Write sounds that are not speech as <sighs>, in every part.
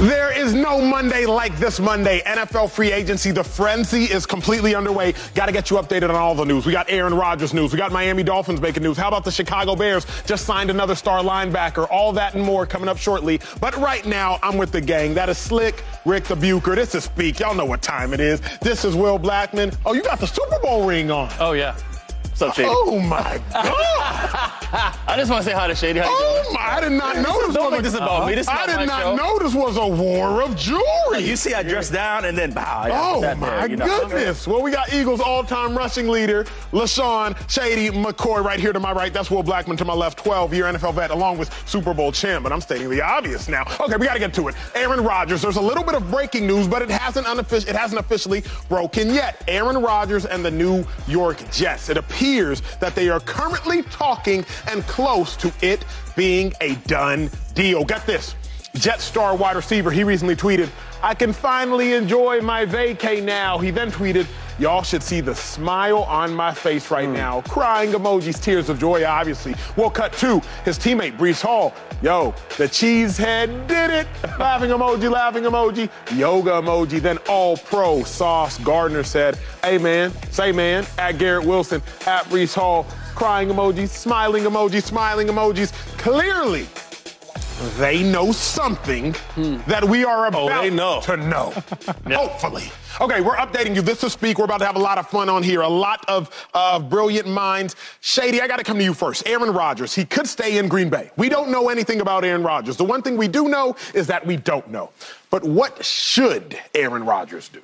There is no Monday like this Monday. NFL free agency, the frenzy is completely underway. Got to get you updated on all the news. We got Aaron Rodgers news. We got Miami Dolphins making news. How about the Chicago Bears just signed another star linebacker? All that and more coming up shortly. But right now, I'm with the gang. That is Slick, Ric the Bucher. This is Speak. Y'all know what time it is. This is Will Blackmon. Oh, you got the Super Bowl ring on. Oh, yeah. What's up, Shady? Oh, my God. <laughs> I just want to say hi to Shady. How you Oh, doing? my. I did not know this Don't make this about uh-huh. me. This is I did not show. know this was a war of jewelry. You see, I dressed down and then bow. Oh that my there, you know. goodness! Well, we got Eagles all-time rushing leader LeSean Shady McCoy right here to my right. That's Will Blackmon to my left, 12-year NFL vet, along with Super Bowl champ. But I'm stating the obvious now. Okay, we got to get to it. Aaron Rodgers. There's a little bit of breaking news, but it hasn't unoffic- it hasn't officially broken yet. Aaron Rodgers and the New York Jets. It appears that they are currently talking and close to it being a done deal. Get this. Jet star wide receiver, he recently tweeted, I can finally enjoy my vacay now. He then tweeted, Y'all should see the smile on my face right hmm. now. Crying emojis, tears of joy, obviously. We'll cut to his teammate, Breece Hall. Yo, the cheesehead did it. <laughs> laughing emoji, laughing emoji, yoga emoji. Then all pro Sauce Gardner said, Hey man, say man, at Garrett Wilson, at Breece Hall. Crying emojis, smiling emojis, smiling emojis. Clearly, they know something that we are about they know. to know. <laughs> Hopefully. Okay, we're updating you. This is Speak. We're about to have a lot of fun on here. A lot of uh, brilliant minds. Shady, I got to come to you first. Aaron Rodgers, he could stay in Green Bay. We don't know anything about Aaron Rodgers. The one thing we do know is that we don't know. But what should Aaron Rodgers do?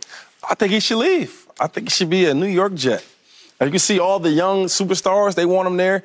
I think he should leave. I think he should be a New York Jet. As you can see all the young superstars, they want him there.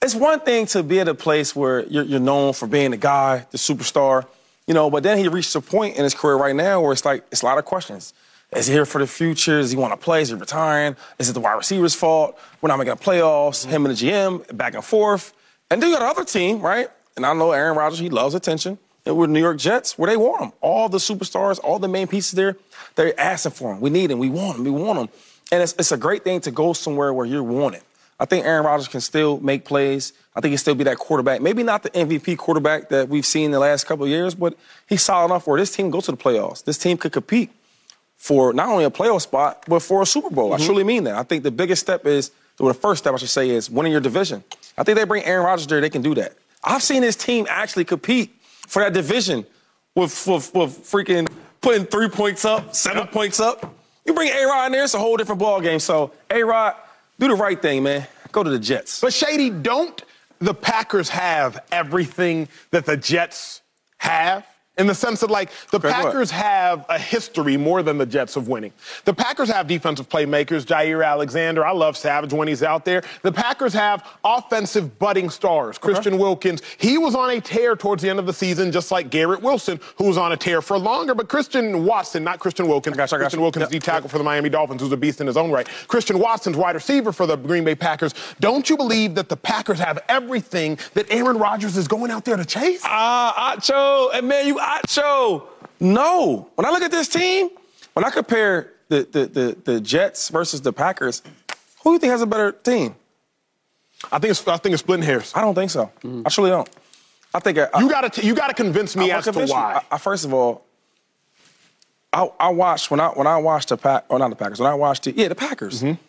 It's one thing to be at a place where you're, you're known for being the guy, the superstar, you know, but then he reached a point in his career right now where it's like, it's a lot of questions. Is he here for the future? Does he want to play? Is he retiring? Is it the wide receiver's fault? We're not making the playoffs. Mm-hmm. Him and the GM, back and forth. And then you got another team, right? And I know Aaron Rodgers, he loves attention. And with New York Jets, where they want him. All the superstars, all the main pieces there, they're asking for him. We need him. We want him. We want him. And it's, it's a great thing to go somewhere where you're wanted. I think Aaron Rodgers can still make plays. I think he'll still be that quarterback. Maybe not the MVP quarterback that we've seen the last couple of years, but he's solid enough where this team go to the playoffs. This team could compete for not only a playoff spot, but for a Super Bowl. I mm-hmm. truly mean that. I think the biggest step is, well, the first step, I should say, is winning your division. I think they bring Aaron Rodgers there, they can do that. I've seen this team actually compete for that division with, with, with freaking putting three points up, seven points up. You bring A-Rod in there, it's a whole different ball game. So, A-Rod, do the right thing, man. Go to the Jets. But Shady, don't the Packers have everything that the Jets have? In the sense that, like, the Okay, go ahead. Packers have a history more than the Jets of winning. The Packers have defensive playmakers, Jaire Alexander. I love Savage when he's out there. The Packers have offensive budding stars, Christian Wilkins. He was on a tear towards the end of the season, just like Garrett Wilson, who was on a tear for longer. But Christian Watson, not Christian Wilkins. I got you, I got Christian. Wilkins, Yep. D tackle for the Miami Dolphins, who's a beast in his own right. Christian Watson's wide receiver for the Green Bay Packers. Don't you believe that the Packers have everything that Aaron Rodgers is going out there to chase? Ah, Acho, and man, you Acho. No. When I look at this team, when I compare the, the, the, the Jets versus the Packers, who do you think has a better team? I think it's I think it's splitting hairs. I don't think so. Mm-hmm. I truly don't. I think I, You gotta you gotta convince me as to convince you. why. I, I- first of all, I, I watched when I when I watched the pack or oh, not the Packers when I watched the yeah the Packers. Mm-hmm.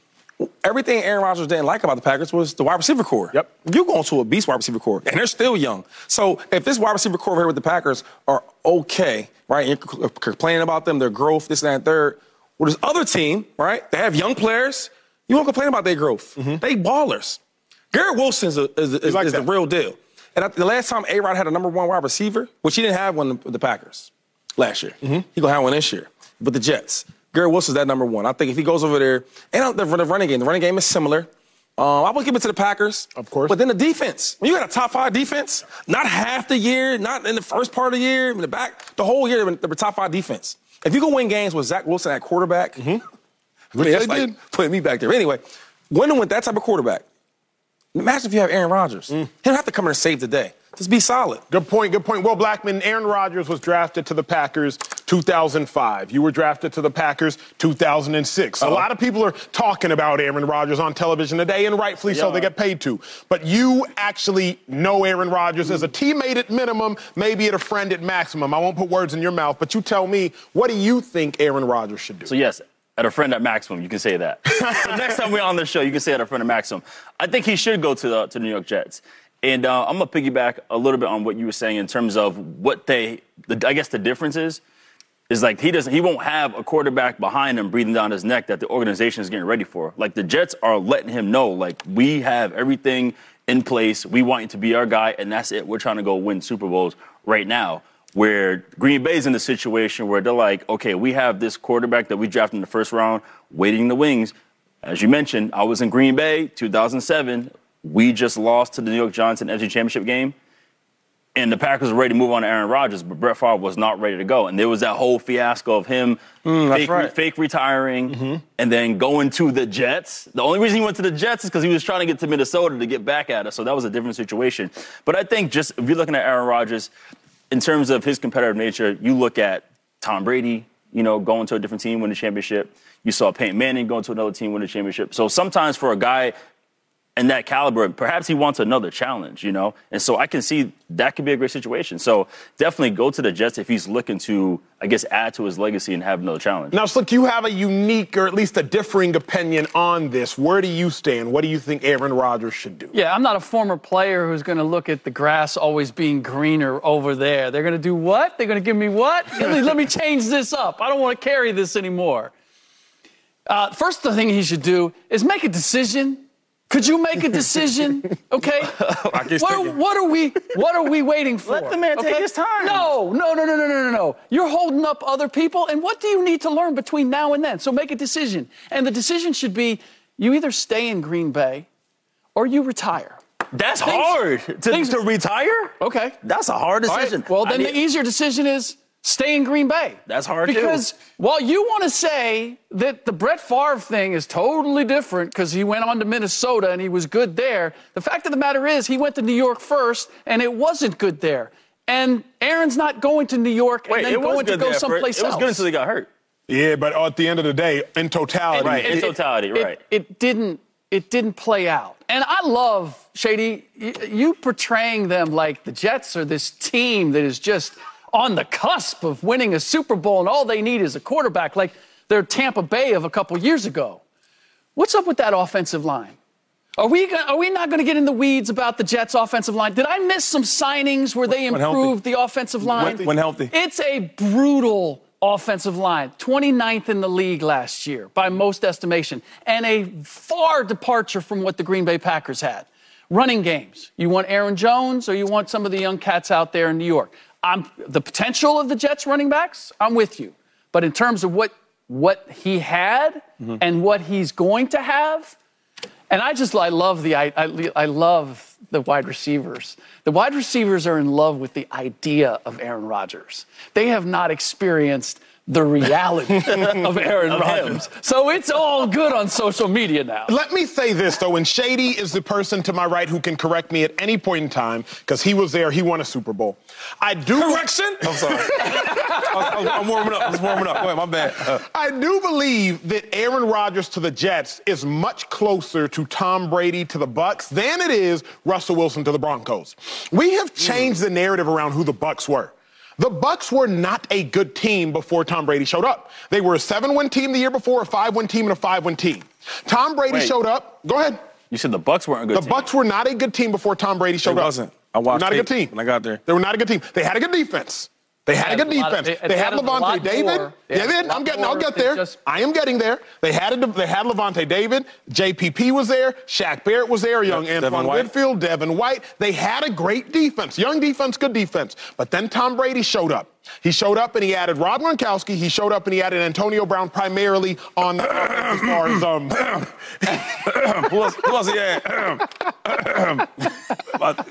Everything Aaron Rodgers didn't like about the Packers was the wide receiver core. Yep. You're going to a beast wide receiver core, and they're still young. So if this wide receiver core here with the Packers are okay, right? And you're complaining about them, their growth, this and that, and third. Well, this other team, right? They have young players. You won't complain about their growth. They ballers. Garrett Wilson is, a, is, is, like is the real deal. And I- the last time A Rod had a number one wide receiver, which he didn't have one with the Packers last year, Mm-hmm. he gonna have one this year. But the Jets, Garrett Wilson's that number one. I think if he goes over there, and the, the running game, the running game is similar. Um, I would give it to the Packers, Of course. But then the defense, when you got a top five defense, not half the year, not in the first part of the year, in the back, the whole year, they were top five defense. If you can win games with Zach Wilson at quarterback, I mean, Which that's they like did. putting me back there. Anyway, winning with that type of quarterback, imagine if you have Aaron Rodgers. Mm. He don't have to come in and save the day. Just be solid. Good point. Good point. Will Blackmon, Aaron Rodgers was drafted to the Packers 2005. You were drafted to the Packers 2006. Uh-huh. A lot of people are talking about Aaron Rodgers on television today, and rightfully so. They get paid to. But you actually know Aaron Rodgers as a teammate at minimum, maybe at a friend at maximum. I won't put words in your mouth, but you tell me, what do you think Aaron Rodgers should do? So yes, at a friend at maximum, you can say that. <laughs> so next time we're on the show, you can say at a friend at maximum. I think he should go to the to the New York Jets. And uh, I'm gonna piggyback a little bit on what you were saying in terms of what they, the, I guess the difference is, is like he doesn't, he won't have a quarterback behind him breathing down his neck that the organization is getting ready for. Like the Jets are letting him know, like we have everything in place. We want you to be our guy, and that's it. We're trying to go win Super Bowls right now. Where Green Bay's in the situation where they're like, okay, we have this quarterback that we drafted in the first round, waiting in the wings. As you mentioned, I was in Green Bay, 2007. We just lost to the New York Giants in the NFC Championship game and the Packers were ready to move on to Aaron Rodgers, but Brett Favre was not ready to go. And there was that whole fiasco of him mm, fake, right. fake retiring mm-hmm. and then going to the Jets. The only reason he went to the Jets is because he was trying to get to Minnesota to get back at us. So that was a different situation. But I think just if you're looking at Aaron Rodgers, in terms of his competitive nature, you look at Tom Brady, you know, going to a different team, win the championship. You saw Peyton Manning going to another team, win the championship. So sometimes for a guy and that caliber, perhaps he wants another challenge, you know? And so I can see that could be a great situation. So definitely go to the Jets if he's looking to, I guess, add to his legacy and have another challenge. Now, Slick, you have a unique or at least a differing opinion on this. Where do you stand? What do you think Aaron Rodgers should do? Yeah, I'm not a former player who's going to look at the grass always being greener over there. They're going to do what? They're going to give me what? <laughs> Let me, change this up. I don't want to carry this anymore. Uh, first thing he should do is make a decision. Could you make a decision? <laughs> Okay. <laughs> guess What, they- what are we? What are we waiting for? Let the man take his time. No, no, no, no, no, no, no, no. You're holding up other people, and what do you need to learn between now and then? So make a decision, and the decision should be: you either stay in Green Bay, or you retire. That's Things- hard. To, things- to retire? Okay. That's a hard All right, decision. Well, then mean- the easier decision is stay in Green Bay. That's hard, too. Because while you want to say that the Brett Favre thing is totally different because he went on to Minnesota and he was good there, the fact of the matter is he went to New York first and it wasn't good there. And Aaron's not going to New York Wait, and then it was going to good go there, Fred. someplace It was else. good until he got hurt. Yeah, but at the end of the day, in totality, Right, in it- totality, it, right. It didn't. It didn't play out. And I love Shady. You portraying them like the Jets are this team that is just on the cusp of winning a Super Bowl, and all they need is a quarterback, like they're Tampa Bay of a couple years ago. What's up with that offensive line? Are we, are we not going to get in the weeds about the Jets' offensive line? Did I miss some signings where they improved the offensive line? When- when healthy. It's a brutal offensive line, 29th in the league last year by most estimation, and a far departure from what the Green Bay Packers had. Running games. You want Aaron Jones or you want some of the young cats out there in New York? I'm, the potential of the Jets running backs, I'm with you. But in terms of what, what he had mm-hmm. and what he's going to have, and I just I love the I, I, I love the wide receivers. The wide receivers are in love with the idea of Aaron Rodgers. They have not experienced the reality <laughs> of Aaron Rodgers. So it's all good on social media now. Let me say this though, and Shady is the person to my right who can correct me at any point in time because he was there. He won a Super Bowl. I do Correction? I'm sorry. <laughs> I was- I'm warming up. I'm warming up. Wait, my bad. Uh, I do believe that Aaron Rodgers to the Jets is much closer to Tom Brady to the Bucs than it is Russell Wilson to the Broncos. We have changed the narrative around who the Bucs were. The Bucs were not a good team before Tom Brady showed up. They were a seven-win team the year before, a five-win team, and a five-win team. Tom Brady Wait. showed up. Go ahead. You said the Bucs weren't a good The team. Bucs were not a good team before Tom Brady showed They up. wasn't. I watched Not a good team. when I got there. They were not a good team. They had a good defense. They had a good of- defense. they- had Lavonte David. Yeah, had they a did. lot I'm getting. I'll get there. just- I am getting there. They had. A, they had Lavonte David. JPP was there. Shaq Barrett was there. Young Devin Antoine. Whitfield. Devin White. They had a great defense. Young defense, good defense. But then Tom Brady showed up. He showed up and he added Rob Gronkowski. He showed up and he added Antonio Brown primarily on the as far as um. who else? Who else he had?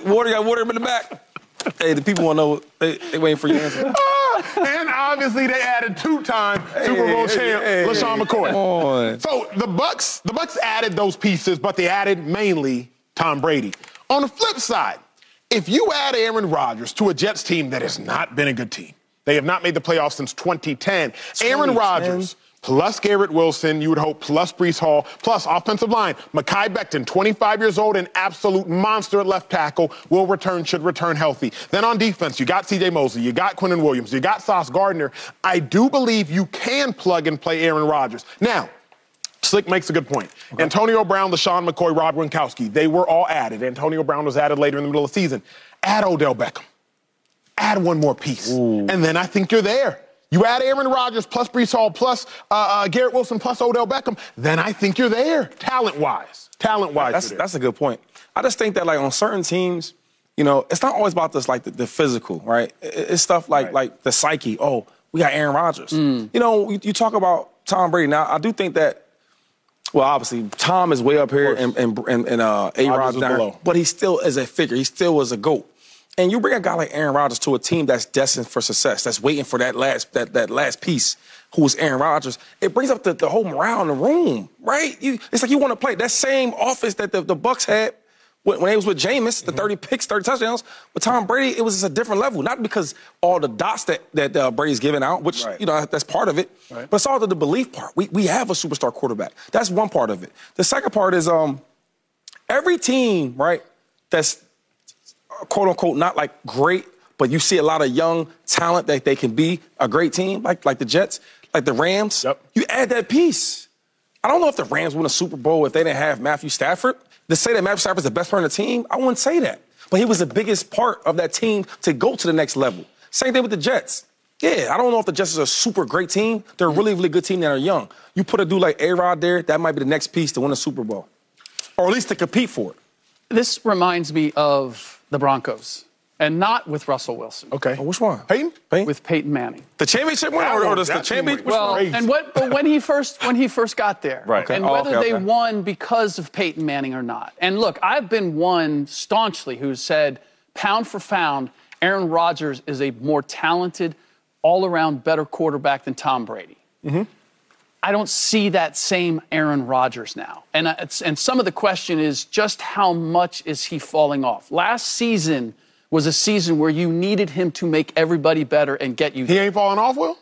water got water in the back. <laughs> Hey, the people want to know. They, they waiting for your answer. <laughs> Ah, and obviously they added two-time Super Bowl hey, champ hey, LeSean McCoy. So the Bucs, the Bucs added those pieces, but they added mainly Tom Brady. On the flip side, if you add Aaron Rodgers to a Jets team that has not been a good team, they have not made the playoffs since 2010. Aaron Rodgers plus Garrett Wilson, you would hope, plus Breece Hall, plus offensive line. Mekhi Becton, 25 years old, an absolute monster at left tackle, will return, should return healthy. Then on defense, you got CJ Mosley, you got Quinnen Williams, you got Sauce Gardner. I do believe you can plug and play Aaron Rodgers. Now, Slick makes a good point. Okay. Antonio Brown, LeSean McCoy, Rob Gronkowski, they were all added. Antonio Brown was added later in the middle of the season. Add Odell Beckham. Add one more piece. Ooh. And then I think you're there. You add Aaron Rodgers plus Breece Hall plus uh, uh, Garrett Wilson plus Odell Beckham, then I think you're there, talent wise. Talent wise. That's, that's a good point. I just think that like on certain teams, you know, it's not always about this like the, the physical, right? It's stuff like right. like the psyche. Oh, we got Aaron Rodgers. Mm. You know, you, you, talk about Tom Brady. Now, I do think that. Well, obviously, Tom is way up here, and and and, and uh, A. Rod down, but he still is a figure. He still was a goat. And you bring a guy like Aaron Rodgers to a team that's destined for success, that's waiting for that last that, that last piece, who's Aaron Rodgers. It brings up the, the whole morale in the room, right? You, it's like you want to play that same offense that the, the Bucs had when, when they was with Jameis, the 30 picks, 30 touchdowns. With Tom Brady, it was just a different level. Not because all the dots that, that uh, Brady's giving out, which, right. you know, that's part of it, right. but it's all the, the belief part. We, we have a superstar quarterback. That's one part of it. The second part is um, every team, right, that's quote unquote not like great, but you see a lot of young talent that they can be a great team, like like the Jets, like the Rams. Yep. You add that piece. I don't know if the Rams win a Super Bowl if they didn't have Matthew Stafford. To say that Matthew Stafford's the best player on the team, I wouldn't say that. But he was the biggest part of that team to go to the next level. Same thing with the Jets. Yeah, I don't know if the Jets is a super great team. They're a really, really good team that are young. You put a dude like A-Rod there, that might be the next piece to win a Super Bowl. Or at least to compete for it. This reminds me of the Broncos. And not with Russell Wilson. Okay. Oh, which one? Peyton? Peyton? With Peyton Manning. The championship one, or, or the, the championship? Well, and what? But when he first when he first got there, right? Okay. And oh, whether okay, they won because of Peyton Manning or not. And look, I've been one staunchly who said, pound for pound, Aaron Rodgers is a more talented, all-around better quarterback than Tom Brady. Mm-hmm. I don't see that same Aaron Rodgers now. And, and some of the question is just how much is he falling off? Last season was a season where you needed him to make everybody better and get you. He ain't falling off, Will?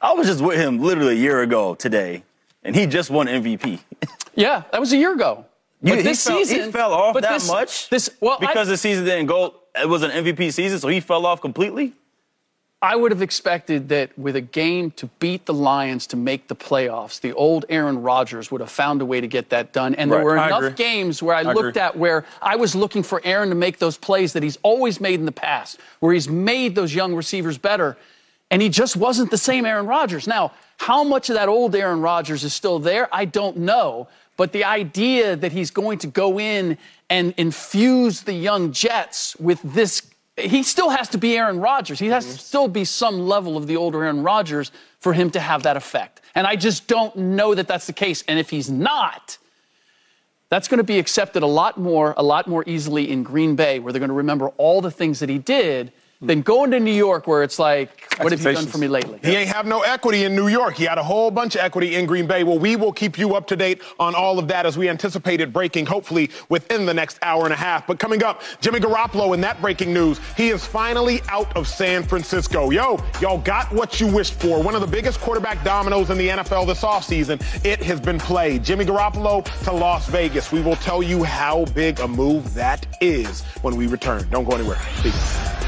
I was just with him literally a year ago today, and he just won MVP. <laughs> yeah, that was a year ago. But this he fell, season, he fell off that this, much. This well, because I, the season didn't go. It was an MVP season, so he fell off completely. I would have expected that with a game to beat the Lions to make the playoffs, the old Aaron Rodgers would have found a way to get that done. And there right. were enough games where I, I looked agree. at where I was looking for Aaron to make those plays that he's always made in the past, where he's made those young receivers better. And he just wasn't the same Aaron Rodgers. Now, how much of that old Aaron Rodgers is still there, I don't know. But the idea that he's going to go in and infuse the young Jets with this he still has to be Aaron Rodgers. He has to mm-hmm. still be some level of the older Aaron Rodgers for him to have that effect. And I just don't know that that's the case. And if he's not, that's going to be accepted a lot more, a lot more easily in Green Bay, where they're going to remember all the things that he did than going to New York where it's like, what have you done for me lately? He ain't have no equity in New York. He had a whole bunch of equity in Green Bay. Well, we will keep you up to date on all of that as we anticipate it breaking, hopefully within the next hour and a half. But coming up, Jimmy Garoppolo in that breaking news, he is finally out of San Francisco. Yo, y'all got what you wished for. One of the biggest quarterback dominoes in the NFL this offseason. It has been played. Jimmy Garoppolo to Las Vegas. We will tell you how big a move that is when we return. Don't go anywhere. Peace.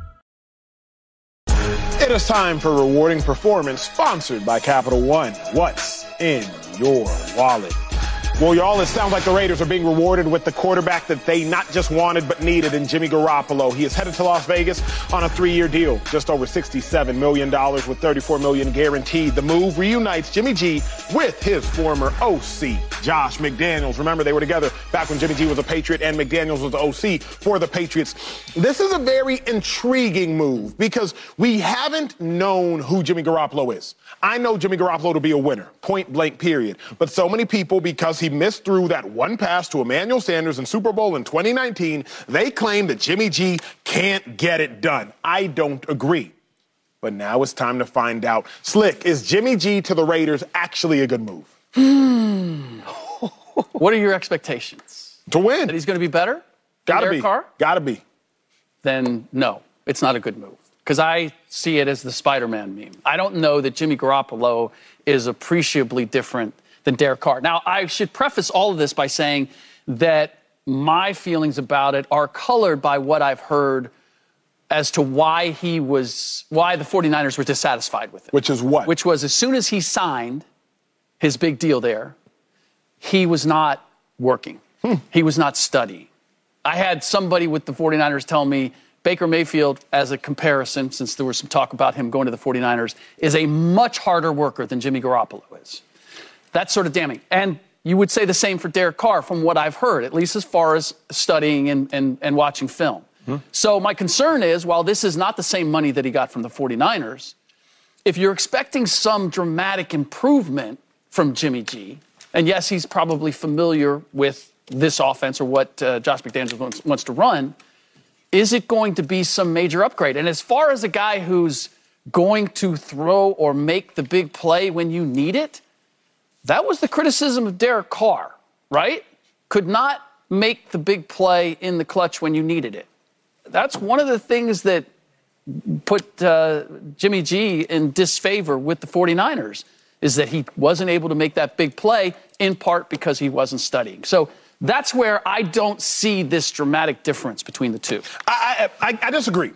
It is time for Rewarding Performance, sponsored by Capital One. What's in your wallet? Well, y'all, it sounds like the Raiders are being rewarded with the quarterback that they not just wanted but needed in Jimmy Garoppolo. He is headed to Las Vegas on a three-year deal, just over $67 million with 34 million guaranteed. The move reunites Jimmy G with his former OC, Josh McDaniels. Remember, they were together back when Jimmy G was a Patriot and McDaniels was the OC for the Patriots. This is a very intriguing move because we haven't known who Jimmy Garoppolo is. I know Jimmy Garoppolo to be a winner, point blank, period. But so many people, because he missed through that one pass to Emmanuel Sanders in Super Bowl in 2019, they claim that Jimmy G can't get it done. I don't agree. But now it's time to find out. Slick, is Jimmy G to the Raiders actually a good move? Hmm. What are your expectations? To win. That he's going to be better? Gotta Derek be. Carr? Gotta be. Then no, it's not a good move. Because I see it as the Spider Man meme. I don't know that Jimmy Garoppolo is appreciably different than Derek Carr. Now, I should preface all of this by saying that my feelings about it are colored by what I've heard as to why he was, why the 49ers were dissatisfied with it. Which is what? Which was as soon as he signed his big deal there, he was not working. Hmm. He was not studying. I had somebody with the 49ers tell me Baker Mayfield, as a comparison, since there was some talk about him going to the 49ers, is a much harder worker than Jimmy Garoppolo is. That's sort of damning. And you would say the same for Derek Carr, from what I've heard, at least as far as studying and, and, and watching film. So my concern is while this is not the same money that he got from the 49ers, if you're expecting some dramatic improvement from Jimmy G, and yes, he's probably familiar with this offense or what uh, Josh McDaniels wants, wants to run, is it going to be some major upgrade? And as far as a guy who's going to throw or make the big play when you need it, that was the criticism of Derek Carr, right? Could not make the big play in the clutch when you needed it. That's one of the things that put uh, Jimmy G in disfavor with the 49ers is that he wasn't able to make that big play in part because he wasn't studying. So that's where I don't see this dramatic difference between the two. I, I, I, I disagree.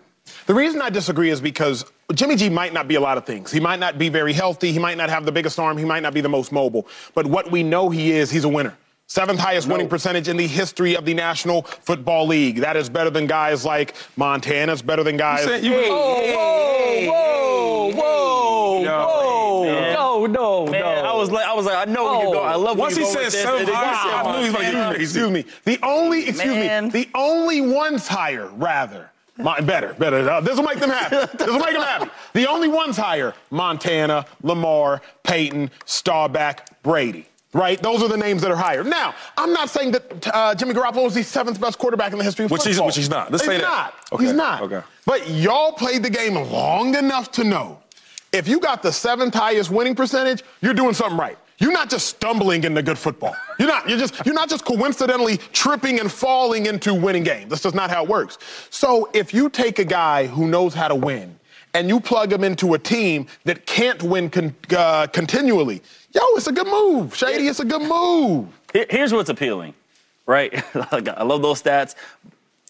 The reason I disagree is because Jimmy G might not be a lot of things. He might not be very healthy. He might not have the biggest arm. He might not be the most mobile. But what we know he is, he's a winner. Seventh highest winning percentage in the history of the National Football League. That is better than guys like Montana. It's better than guys. said you- Hey, whoa, whoa, whoa, whoa. No, no, Man, no. I was like, I was like, I know where you're going. I love Once he you're going said with this. seven And high, said I knew he was about to get Montana. excuse me. The only, excuse Man. me, the only ones higher, rather. Mon- better, better. Uh, this will make them happy. <laughs> This will make them happy. The only ones higher: Montana, Lamar, Peyton, Staubach, Brady. Right? Those are the names that are higher. Now, I'm not saying that uh, Jimmy Garoppolo is the seventh best quarterback in the history of Which he's- football. which he's not. Let's he's say that. not. Okay, He's not. okay. But y'all played the game long enough to know if you got the seventh highest winning percentage, you're doing something right. You're not just stumbling into good football. You're not. You're just. You're not just coincidentally tripping and falling into winning games. That's just not how it works. So if you take a guy who knows how to win and you plug him into a team that can't win con- uh, continually, yo, it's a good move. Shady, it's a good move. Here's what's appealing, right? <laughs> I love those stats.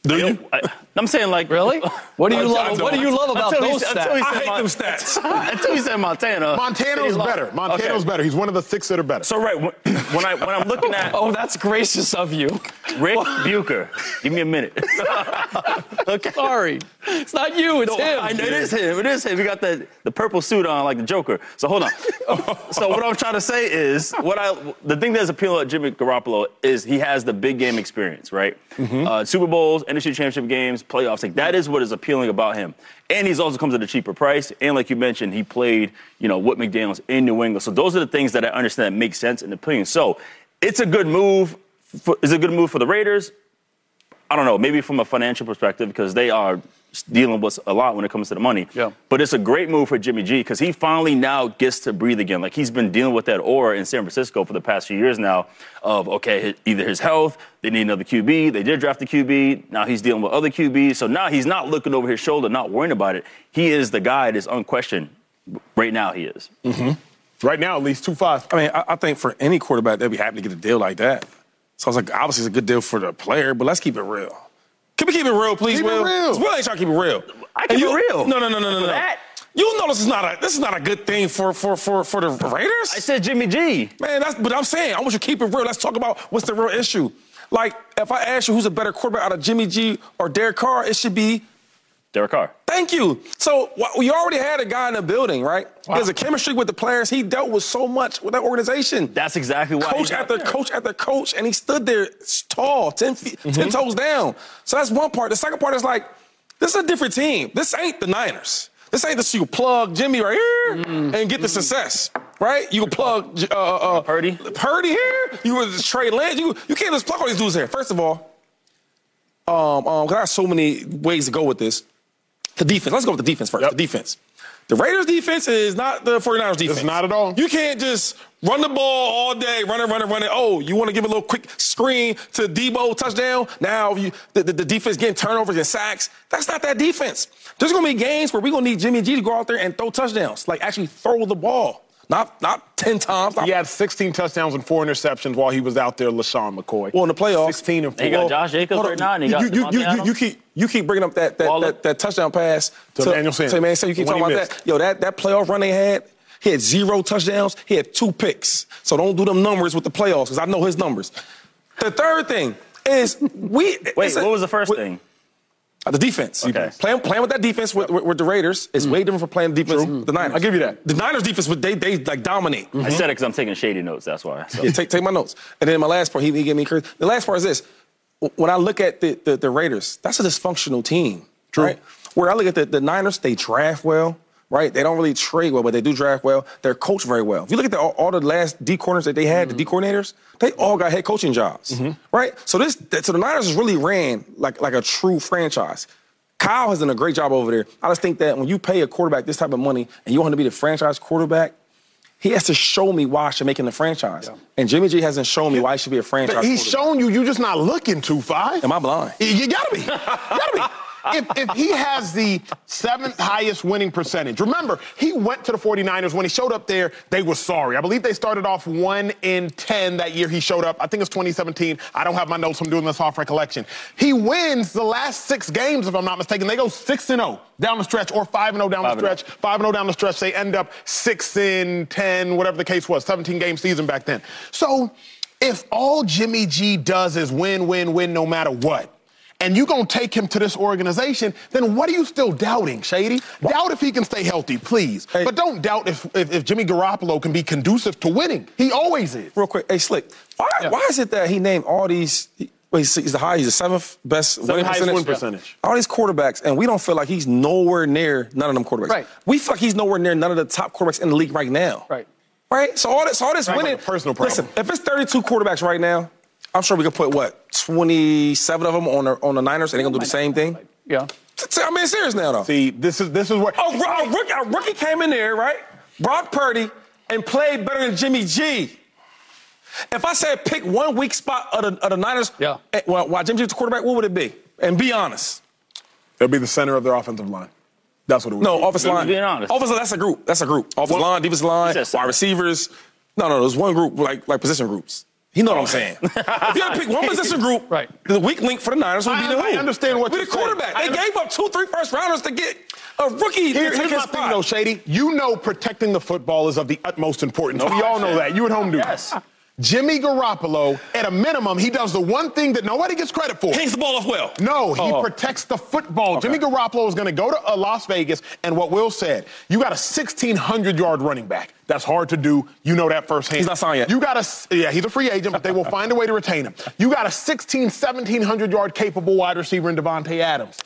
Do you? I, am saying like Really? <laughs> What do you I love? What do you love about Until he those said- until he stats? said I hate Mon- them stats. <laughs> Until you said Montana. Montana's he lost. better. Montana's Okay. better. He's one of the six that are better. So right when, <clears throat> when I when I'm looking at <laughs> Oh, that's gracious of you. Ric Bucher, give me a minute. okay. Sorry, it's not you. It's him. I know it is him. It is him. He got the, the purple suit on like the Joker. So hold on. so what I'm trying to say is what I the thing that's appealing to Jimmy Garoppolo is he has the big game experience, right? Uh, Super Bowls, NFC Championship games, playoffs. Like that is what is appealing about him. And he's also comes at a cheaper price. And like you mentioned, he played you know with McDaniels in New England. So those are the things that I understand that make sense in the appealing. So it's a good move. For, is a good move for the Raiders? I don't know, maybe from a financial perspective because they are dealing with a lot when it comes to the money. Yeah. But it's a great move for Jimmy G because he finally now gets to breathe again. Like he's been dealing with that aura in San Francisco for the past few years now of, okay, either his health, they need another QB, they did draft the QB, now he's dealing with other QBs. So now he's not looking over his shoulder, not worrying about it. He is the guy that's unquestioned. Right now he is. Mm-hmm. right now, at least two five. I mean, I, I think for any quarterback, they'd be happy to get a deal like that. So I was like, obviously, it's a good deal for the player, but let's keep it real. Can we keep it real, please, Keep it Will? Will ain't trying to keep it real. I keep you- it real. No, no, no, no, no, no. that? You know this is not a this is not a good thing for for for for the Raiders. I said Jimmy G. Man, that's but I'm saying I want you to keep it real. Let's talk about what's the real issue. Like if I ask you who's a better quarterback out of Jimmy G or Derek Carr, it should be Derek Carr. Thank you. So wh- we already had a guy in the building, right? He has a chemistry with the players. He dealt with so much with that organization. That's exactly why. coach after there. coach after coach, and he stood there tall, 10, feet, Mm-hmm. 10 toes down. So that's one part. The second part is like, this is a different team. This ain't the Niners. This ain't the you plug Jimmy right here Mm-hmm. and get the success, right? You can plug uh, uh, Purdy. Purdy here. You would Trey Lance. You you can't just plug all these dudes here. First of all, um, um, I have so many ways to go with this. The defense. Let's go with the defense first. The defense. The Raiders defense is not the 49ers defense. not at all. You can't just run the ball all day, run it, run it, run it. Oh, you want to give a little quick screen to Deebo touchdown? Now you, the, the, the defense getting turnovers and sacks. That's not that defense. There's going to be games where we're going to need Jimmy G to go out there and throw touchdowns, like actually throw the ball. Not not 10 times. Not, He had 16 touchdowns and four interceptions while he was out there, LeSean McCoy. well, in the playoffs. 16 and four. He got Josh Jacobs Hold right now, and he got you, you, Davante you, you, you keep you keep bringing up that that, Waller. that, that touchdown pass To Emmanuel Sanders. To man, so you keep talking about missed. that. Yo, that that playoff run they had, he had zero touchdowns. He had two picks. So don't do them numbers with the playoffs because I know his numbers. The third thing is we <laughs> Wait, a- what was the first with- thing? uh, The defense. Okay. Playing, playing with that defense with, with, with the Raiders is way different from playing defense with the Niners. I'll give you that. The Niners defense, would- they they like dominate. I said it because I'm taking shady notes. That's why. So. Yeah, take, take my notes. And then my last part, he, he gave me crazy. The last part is this. When I look at the, the, the Raiders, that's a dysfunctional team. Right? Where I look at the, the Niners, they draft well, right? They don't really trade well, but they do draft well. They're coached very well. If you look at the, all, all the last D corners that they had, the D mm. coordinators, they all got head coaching jobs, mm-hmm. right? So this, so the Niners has really ran like, like a true franchise. Kyle has done a great job over there. I just think that when you pay a quarterback this type of money and you want him to be the franchise quarterback, he has to show me why I should make him the franchise. And Jimmy G hasn't shown me why he should be a franchise. He's shown you, you're just not looking too far. Am I blind? You- You gotta be. You gotta be. <laughs> If, if he has the seventh highest winning percentage, remember, he went to the 49ers. When he showed up there, they were sorry. I believe they started off 1 in 10 that year he showed up. I think it's 2017. I don't have my notes from doing this off recollection. He wins the last six games, if I'm not mistaken. They go 6 and 0 down the stretch or 5 and 0 down the 5 and 0. stretch. 5 and 0 down the stretch. They end up 6 in 10, whatever the case was, 17 game season back then. So if all Jimmy G does is win, win, win no matter what, and you're going to take him to this organization, then what are you still doubting, Shady? Doubt if he can stay healthy, please. Hey. But don't doubt if, if, if Jimmy Garoppolo can be conducive to winning. He always is. Real quick, hey Slick, why, why is it that he named all these? Well, he's, he's the high, he's the seventh best winning percentage. win percentage. All these quarterbacks, and we don't feel like he's nowhere near none of them quarterbacks. Right. We feel like he's nowhere near none of the top quarterbacks in the league right now. Right. Right. So all this, all this winning. personal problem. Listen, if it's 32 quarterbacks right now, I'm sure we could put what 27 of them on the on the Niners, and they're gonna do the same thing. Yeah. I'm being serious now, though. See, this is this is where. A, a, rookie, a rookie came in there, right? Brock Purdy, and played better than Jimmy G. If I said pick one weak spot of the, of the Niners, Yeah. eh, while, while Jimmy G's the quarterback, what would it be? And be honest. It'll be the center of their offensive line. That's what it would No, be. offensive line. being honest. Offensive, that's a group. That's a group. Offensive line, defensive line, wide receivers. No, no, there's one group like like position groups. You know what I'm saying? <laughs> if you had to pick one position group, Right. the weak link for the Niners would be I- the who? I understand what Be you're the quarterback. I They gave up two, three first rounders to get a rookie Here- to take here's his my thing, though, Shady. You know protecting the football is of the utmost importance. we all know that. You at home do. Yes. Jimmy Garoppolo, at a minimum, he does the one thing that nobody gets credit for. Hangs the ball off well. No, he Oh. protects the football. Jimmy Garoppolo is going to go to uh, Las Vegas, and what Will said, you got a 1,600 yard running back. That's hard to do. You know that firsthand. He's not signed yet. You got a, yeah, he's a free agent, but they will find a way to retain him. You got a 16, 1,700 yard capable wide receiver in Davante Adams.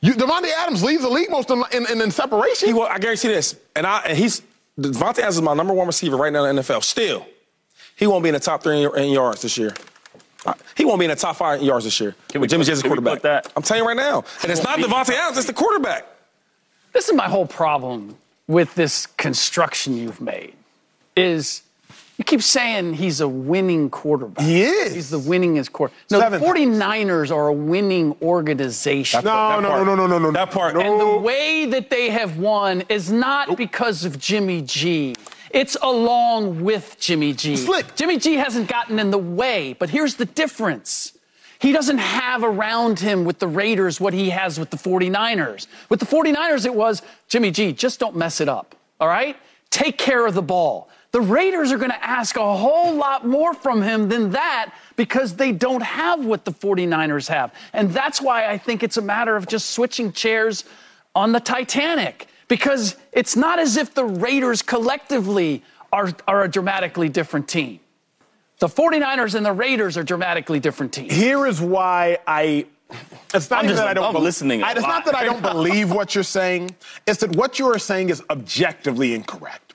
You, Davante Adams leads the league most in, in, in, in separation. He will, I guarantee this. And I and he's Davante Adams is my number one receiver right now in the NFL. Still, he won't be in the top three in, in yards this year. Uh, He won't be in the top five in yards this year. Can we with Jimmy put- G's we quarterback. put that? I'm telling you right now. And it's not Davante Adams, it's the quarterback. This is my whole problem with this construction you've made is you keep saying he's a winning quarterback. He is. He's the winningest quarterback. No, Seventh. the 49ers are a winning organization. no, no, no, no, no, no, no. That part. And the way that they have won is not because of Jimmy G. It's along with Jimmy G. Slick. Jimmy G hasn't gotten in the way, but here's the difference. He doesn't have around him with the Raiders what he has with the 49ers. With the 49ers, it was Jimmy G, just don't mess it up, all right? Take care of the ball. The Raiders are going to ask a whole lot more from him than that because they don't have what the 49ers have. And that's why I think it's a matter of just switching chairs on the Titanic because it's not as if the Raiders collectively are, are a dramatically different team. The 49ers and the Raiders are dramatically different teams. Here is why I. It's not I'm just- that I don't. I'm bel- listening a I- it's lot. not that I don't believe what you're saying. It's that what you are saying is objectively incorrect.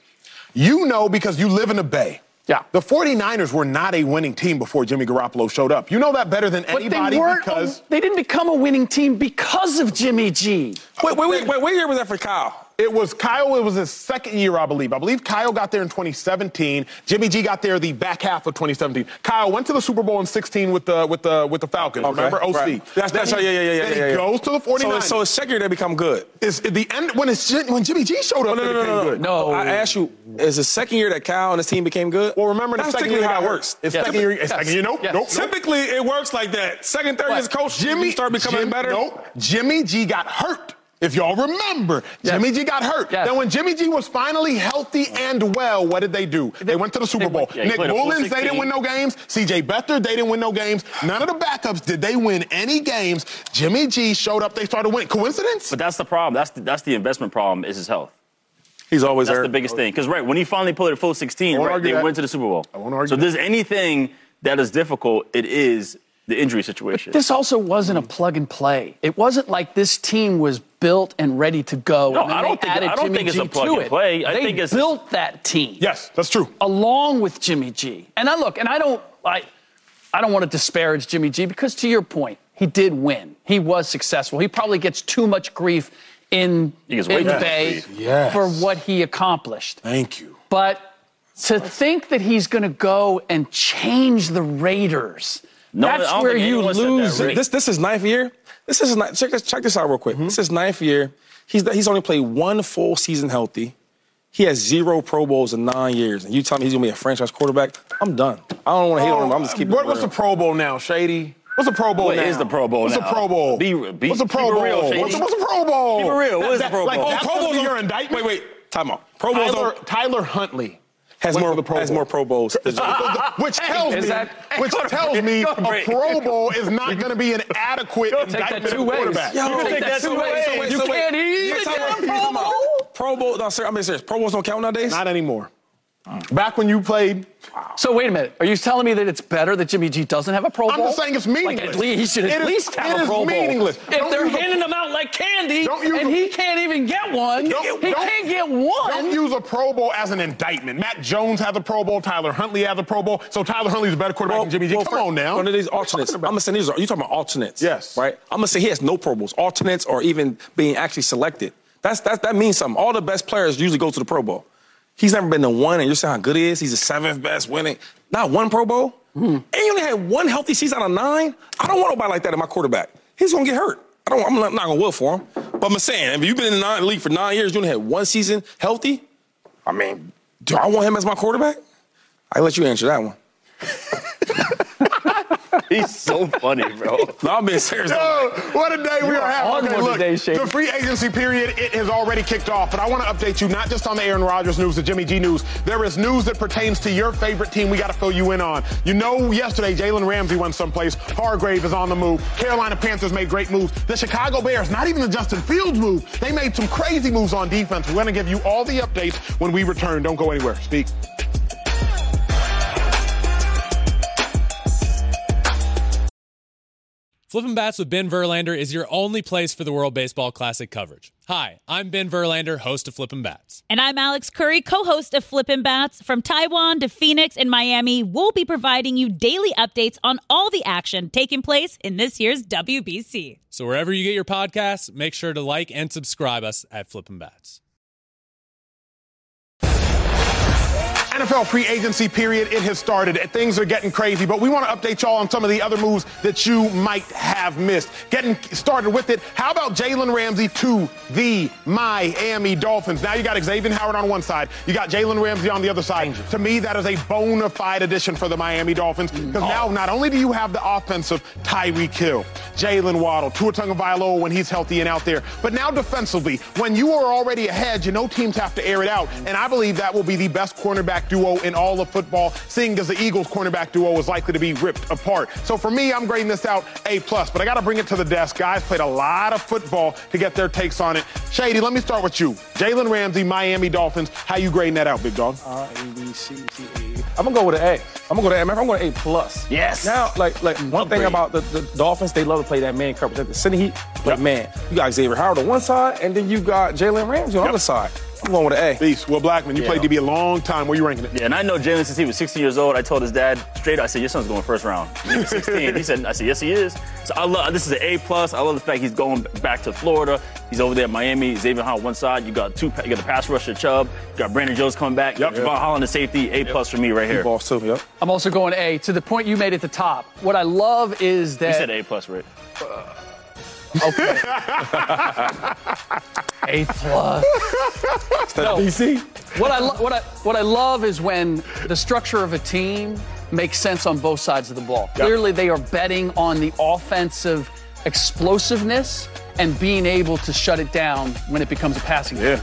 You know because you live in the Bay. Yeah. The 49ers were not a winning team before Jimmy Garoppolo showed up. You know that better than anybody But they weren't. because they didn't become a winning team because of Jimmy G. Wait, wait, wait, wait. What year was that for Kyle? It was Kyle. It was his second year, I believe. I believe Kyle got there in 2017. Jimmy G got there the back half of 2017. Kyle went to the Super Bowl in 16 with the with the with the Falcons. Remember OC? Right. That's, that's Then right. Yeah, yeah, yeah, Then yeah. he yeah, yeah. goes to the 49ers. So, so it's second year they become good. Is at the end when it's when Jimmy G showed up. Oh, no, no, no, no, no. good. No. I asked you, is the second year that Kyle and his team became good? Well, remember the That's second typically year how it works. It's Yes. second year. It's Yes. second year. Nope. Yes. Nope. nope. Typically, it works like that. Second, third What? year's coach, Jimmy you start becoming Jim- better. Nope. Jimmy G got hurt. If y'all remember, Yes. Jimmy G got hurt. Yes. Then when Jimmy G was finally healthy and well, what did they do? They went to the Super Bowl. Yeah, Nick played Mullens, they didn't win no games. CJ Beathard, they didn't win no games. None of the backups did they win any games. Jimmy G showed up, they started winning. Coincidence? But that's the problem. That's the, that's the investment problem is his health. He's always hurt. That's there. the biggest thing. Because right when he finally played a full 16, right, they that. went to the Super Bowl. I won't argue so if there's anything that is difficult, it is the injury situation. This also wasn't a mm-hmm. plug and play. It wasn't like this team was built and ready to go. No, and then I don't they think- added I don't Jimmy think it's G a plug and play. I they think it's- built that team. yes, that's true. along with Jimmy G. And I look, and I don't, I, I don't want to disparage Jimmy G because to your point, he did win. He was successful. He probably gets too much grief in, He gets way in the Bay. Yes. for what he accomplished. Thank you. But to think that he's going to go and change the Raiders, No, that's where you anyone said that, lose. This this is ninth year. This is ni- check this check this out real quick. Mm-hmm. This is ninth year. He's he's only played one full season healthy. He has zero Pro Bowls in nine years, and you tell me he's gonna be a franchise quarterback? I'm done. I don't want to hate on him. I'm just keeping. What, it what's the Pro Bowl now, Shady? What's the Pro Bowl What now? is the Pro Bowl What's now? the Pro Bowl? Be- be- what's the Pro Bowl? real, what's, the, what's the Pro Bowl? Keep it real. What is That- the Pro Like, Bowl? that's Pro Bowls be your indictment. Wait, wait. Time out. Pro Bowls Tyler, Tyler Huntley has went more to the Pro has Bowl. more Pro Bowls. <laughs> which tells is me, that- which tells me a. Pro Bowl is not going to be an adequate take that indictment two of ways. quarterback. Yo, You can take take that that two two ways. ways. So wait, You so can't even You're get talking a about- Pro you're talking about Bowl? Pro Bowl. No, sir. I'm being serious. Pro Bowls don't count nowadays. Not anymore. Back when you played, So wait a minute. Are you telling me that it's better that Jimmy G doesn't have a Pro Bowl? I'm just saying it's meaningless. Like at least, he should at is- least have a Pro Bowl. It is meaningless. If Don't they're use a- handing them out like candy, and a- he can't even get one, Don't- he don't- can't get one. Don't use a Pro Bowl as an indictment. Mac Jones has a Pro Bowl. Tyler Huntley has a Pro Bowl. So Tyler Huntley's a better quarterback than Jimmy G. Come for- on now. One of these alternates. I'm gonna say these are. You talking about alternates? Yes. Right. I'm gonna say he has no Pro Bowls, alternates, or even being actually selected. That's that. That means something. All the best players usually go to the Pro Bowl. He's never been to one, and you're saying how good he is. He's the seventh best winning. Not one Pro Bowl. Mm-hmm. And he only had one healthy season out of nine. I don't want nobody like that in my quarterback. He's gonna get hurt. I don't. I'm not, not gonna will for him. But I'm saying, if you've been in the league for nine years, you only had one season healthy. I mean, do I want him as my quarterback? I let you answer that one. <laughs> <laughs> He's so funny, bro. No, I'm being serious. Oh, what a day we are having. Okay, look, today, the free agency period, it has already kicked off, but I want to update you not just on the Aaron Rodgers news, the Jimmy G news. There is news that pertains to your favorite team we got to fill you in on. You know, yesterday, Jalen Ramsey went someplace. Hargrave is on the move. Carolina Panthers made great moves. The Chicago Bears, not even the Justin Fields move, they made some crazy moves on defense. We're going to give you all the updates when we return. Don't go anywhere. Speak. Flippin' Bats with Ben Verlander is your only place for the World Baseball Classic coverage. Hi, I'm Ben Verlander, host of Flippin' Bats. And I'm Alex Curry, co host of Flippin' Bats. From Taiwan to Phoenix and Miami, we'll be providing you daily updates on all the action taking place in this year's WBC. So wherever you get your podcasts, make sure to like and subscribe us at Flippin' Bats. NFL free agency period, it has started. Things are getting crazy, but we want to update y'all on some of the other moves that you might have missed. Getting started with it, how about Jalen Ramsey to the Miami Dolphins? Now you got Xavier Howard on one side, you got Jalen Ramsey on the other side. To me, that is a bona fide addition for the Miami Dolphins because mm. now not only do you have the offensive Tyreek Hill, Jaylen Waddle, Tua Tagovailoa when he's healthy and out there, but now defensively, when you are already ahead, you know teams have to air it out, and I believe that will be the best cornerback duo in all of football, seeing as the Eagles cornerback duo is likely to be ripped apart. So for me, I'm grading this out A plus, but I got to bring it to the desk. Guys played a lot of football to get their takes on it. Shady, let me start with you. Jalen Ramsey, Miami Dolphins. How you grading that out, big dog? A, B, C, D. I'm gonna go with an A. I'm gonna go to A. Matter, I'm going to A plus. Yes. Now, like, like one thing about the, the Dolphins, they love to play that man coverage. Like the City Heat, play man. You got Xavier Howard on one side, and then you got Jalen Ramsey on the other side. I'm going with an A. Beast, Will Blackmon, you Yeah. played DB a long time. Where you ranking it? Yeah, and I know Jalen since he was 16 years old. I told his dad straight. I said, "Your son's going first round." He was 16. he said, "I said yes, he is." So I love this is an A plus. I love the fact he's going back to Florida. He's over there at Miami. Xavier Howard on one side. You got two. You got the pass rusher Chubb. You got Brandon Jones coming back. Yep. Jevon Holland the safety. A plus for me right here. Balls too, yep. I'm also going A. To the point you made at the top, what I love is that You said A plus, Rick. Uh, Okay. <laughs> A plus. No. DC? What I, lo- what, I, what I love is when the structure of a team makes sense on both sides of the ball. Clearly, they are betting on the offensive explosiveness and being able to shut it down when it becomes a passing game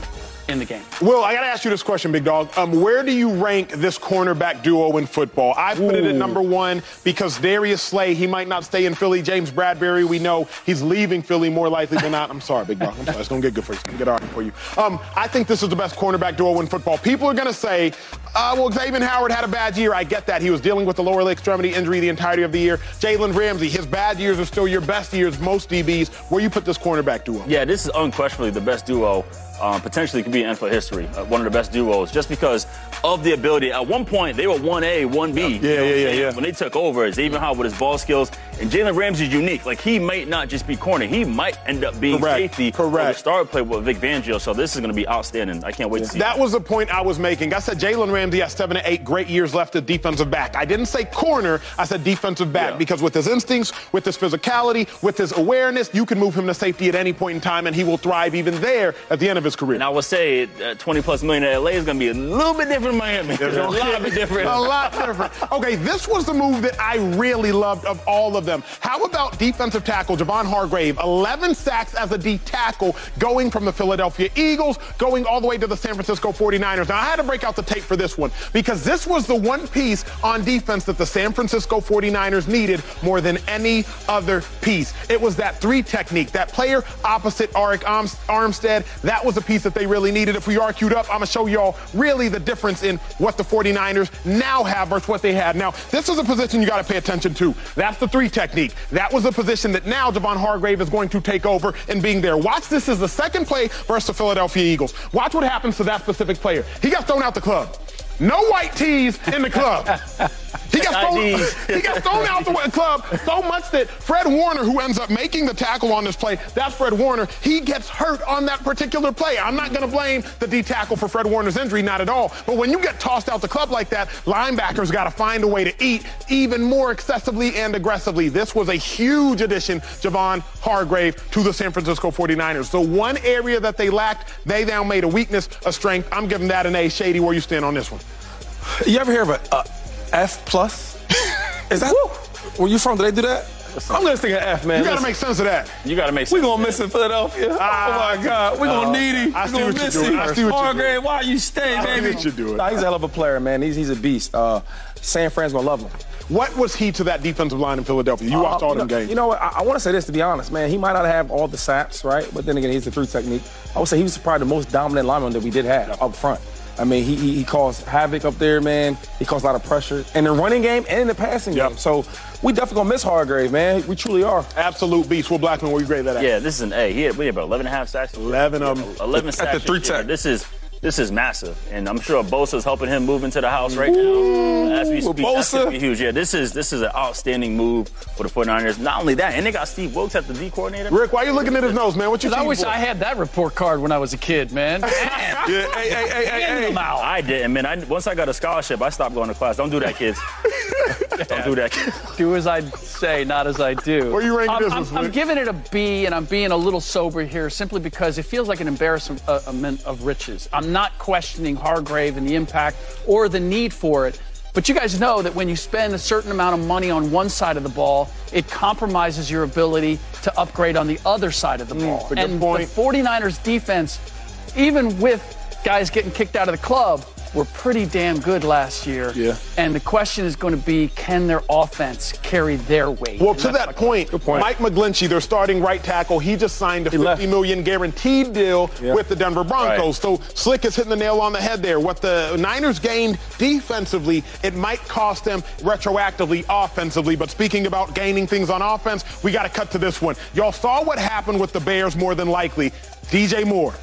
in the game. Will, I got to ask you this question, big dog. Um, where do you rank this cornerback duo in football? I put it at number one because Darius Slay, he might not stay in Philly. James Bradberry, we know he's leaving Philly more likely than not. I'm sorry, big dog. I'm sorry. It's going to get good for you. It's going to get all right for you. Um, I think this is the best cornerback duo in football. People are going to say, uh, well, Xavier Howard had a bad year. I get that. He was dealing with the lower leg extremity injury the entirety of the year. Jalen Ramsey, his bad years are still your best years, most DBs. Where you put this cornerback duo? Yeah, this is unquestionably the best duo. Um, potentially could be in NFL history. Uh, one of the best duos, just because of the ability. At one point, they were 1A, 1B. you know I'm yeah, yeah. When they took over, Xavier Howard with his ball skills, and Jalen Ramsey's unique. Like, he might not just be corner. He might end up being Correct, safety correct. or the star play with Vic Fangio. So this is going to be outstanding. I can't wait to see That it. was the point I was making. I said Jalen Ramsey has seven to eight great years left at defensive back. I didn't say corner, I said defensive back Yeah. because with his instincts, with his physicality, with his awareness, you can move him to safety at any point in time and he will thrive even there at the end of his career. And I would say uh, 20 plus million in LA is going to be a little bit different in Miami. <laughs> a lot bit different. A lot different. Okay, this was the move that I really loved of all of them. How about defensive tackle Javon Hargrave? 11 sacks as a D tackle going from the Philadelphia Eagles, going all the way to the San Francisco 49ers. Now, I had to break out the tape for this one because this was the one piece on defense that the San Francisco 49ers needed more than any other piece. It was that three technique, that player opposite Arik Armstead. That was a piece that they really needed. If we are queued up, I'm going to show y'all really the difference in what the 49ers now have versus what they had. Now, this is a position you got to pay attention to. That's the three technique. That was a position that now Javon Hargrave is going to take over and being there. Watch this is the second play versus the Philadelphia Eagles. Watch what happens to that specific player. He got thrown out the club. No white tees in the club. He got, <laughs> thrown, he got thrown out the club so much that Fred Warner, who ends up making the tackle on this play, that's Fred Warner, he gets hurt on that particular play. I'm not going to blame the D tackle for Fred Warner's injury, not at all. But when you get tossed out the club like that, linebackers got to find a way to eat even more excessively and aggressively. This was a huge addition, Javon Hargrave, to the San Francisco 49ers. The one area that they lacked, they now made a weakness a strength. I'm giving that an A. Shady, where you stand on this one? You ever hear of a uh, F plus? Is that where you from? Did they do that? I'm gonna stick an F, man. You got to Listen, make sense of that. You got to make we sense. gonna miss in Philadelphia. Ah. oh my God, we gonna need him. I we see gonna what you're miss doing. him. I see what you're Hargrave, why you stay, I see baby? what you're doing. Nah, he's a hell of a player, man. He's he's a beast. Uh, San Fran's gonna love him. What was he to that defensive line in Philadelphia? You watched Uh, all you them games. You know what? I, I want to say this to be honest, man. He might not have all the saps, right? But then again, he's the three technique. I would say he was probably the most dominant lineman that we did have up front. I mean, he, he, he caused havoc up there, man. He caused a lot of pressure in the running game and in the passing Yep. game. So we definitely gonna miss Hargrave, man. We truly are. Absolute beast. Will Blackmon, where you grade that at? Yeah, this is an A. He had, we had about 11 and a half sacks. 11 of them. 11 At the sacks. three this year. tech. This is this is massive, and I'm sure Bosa's helping him move into the house right now as we speak. That's gonna be huge. Yeah, this is this is an outstanding move for the 49ers. Not only that, and they got Steve Wilks at the D coordinator. Ric, why are you looking at his nose, man? What you I cheating wish for? I had that report card when I was a kid, man. Man. <laughs> Yeah, hey, hey, hey, hey, hey. I didn't, man. I, once I got a scholarship, I stopped going to class. Don't do that, kids. <laughs> Don't do that. do as I say, not as I do. Where you rank I'm, this I'm, I'm giving it a B, and I'm being a little sober here simply because it feels like an embarrassment uh, of riches. I'm not questioning Hargrave and the impact or the need for it. But you guys know that when you spend a certain amount of money on one side of the ball, it compromises your ability to upgrade on the other side of the ball. Mm, a and point. the 49ers defense, even with guys getting kicked out of the club, were pretty damn good last year. Yeah. And the question is going to be, can their offense carry their weight? Well, And to that point, point. Mike McGlinchey, their starting right tackle, he just signed a He 50 left. million guaranteed deal Yeah. with the Denver Broncos. So Slick is hitting the nail on the head there. What the Niners gained defensively, it might cost them retroactively offensively. But speaking about gaining things on offense, we got to cut to this one. Y'all saw what happened with the Bears more than likely. DJ Moore.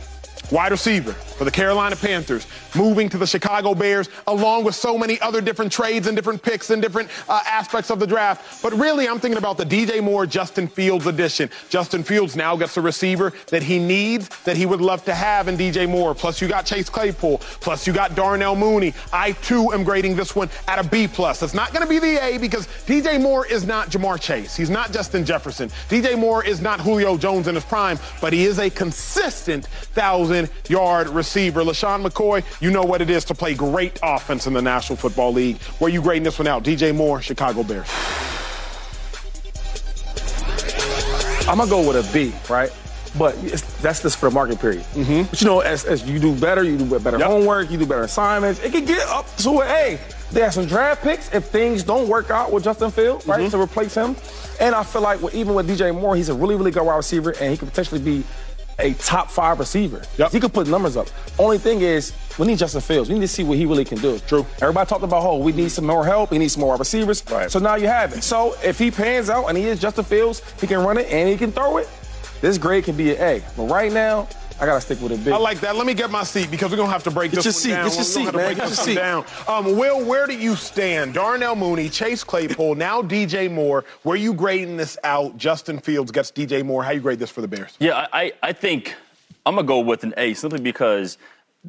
Wide receiver for the Carolina Panthers, moving to the Chicago Bears, along with so many other different trades and different picks and different uh, aspects of the draft. But really, I'm thinking about the DJ Moore, Justin Fields edition. Justin Fields now gets a receiver that he needs, that he would love to have in DJ Moore. Plus, you got Chase Claypool. Plus, you got Darnell Mooney. I too am grading this one at a B plus. It's not going to be the A because DJ Moore is not Ja'Marr Chase. He's not Justin Jefferson. DJ Moore is not Julio Jones in his prime, but he is a consistent thousand yard receiver. LeSean McCoy, you know what it is to play great offense in the National Football League. Where you grading this one out? DJ Moore, Chicago Bears. I'm gonna go with a B, right? But that's just for the market period. Mm-hmm. But you know, as, as you do better, you do better Yep. homework, you do better assignments. It can get up to an A. They have some draft picks if things don't work out with Justin Fields, right, Mm-hmm. to replace him. And I feel like with, even with DJ Moore, he's a really, really good wide receiver, and he could potentially be a top five receiver. Yep. He could put numbers up. Only thing is, we need Justin Fields. We need to see what he really can do. True. Everybody talked about, oh, we need some more help. We need some more receivers. Right. So now you have it. So if he pans out and he is Justin Fields, he can run it and he can throw it. This grade can be an A. But right now, I gotta stick with it. I like that. Let me get my seat because we're gonna have to break Get this your one seat. down. Get your We're seat, man. have Get break your seat. down. Um, Will, where do you stand? Darnell Mooney, Chase Claypool, now DJ Moore. Where you grading this out? Justin Fields gets DJ Moore. How you grade this for the Bears? Yeah, I, I I think I'm gonna go with an A simply because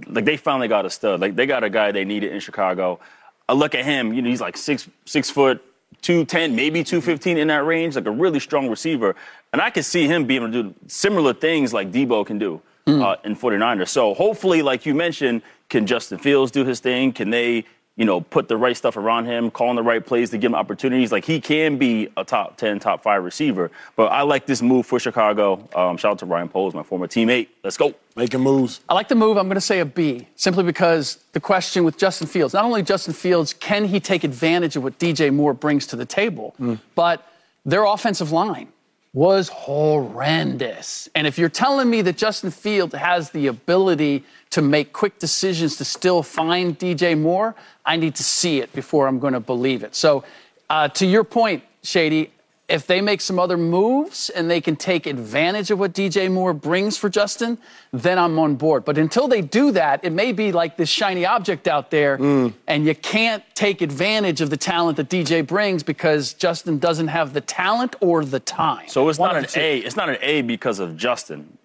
like they finally got a stud. Like they got a guy they needed in Chicago. I look at him, you know, he's like six six foot, two ten, maybe two fifteen in that range, like a really strong receiver. And I can see him being able to do similar things like Deebo can do uh, in 49ers. So hopefully, like you mentioned, can Justin Fields do his thing? Can they, you know, put the right stuff around him, calling the right plays to give him opportunities? Like he can be a top 10, top five receiver. But I like this move for Chicago. Um, shout out to Ryan Poles, my former teammate. Let's go. Making moves. I like the move. I'm going to say a B, simply because the question with Justin Fields, not only Justin Fields, can he take advantage of what DJ Moore brings to the table, but their offensive line was horrendous. And if you're telling me that Justin Fields has the ability to make quick decisions to still find DJ Moore, I need to see it before I'm going to believe it. So, uh, to your point, Shady, if they make some other moves and they can take advantage of what DJ Moore brings for Justin, then I'm on board. But until they do that, it may be like this shiny object out there, mm. and you can't take advantage of the talent that DJ brings because Justin doesn't have the talent or the time. So it's One not an two. A. It's not an A because of Justin.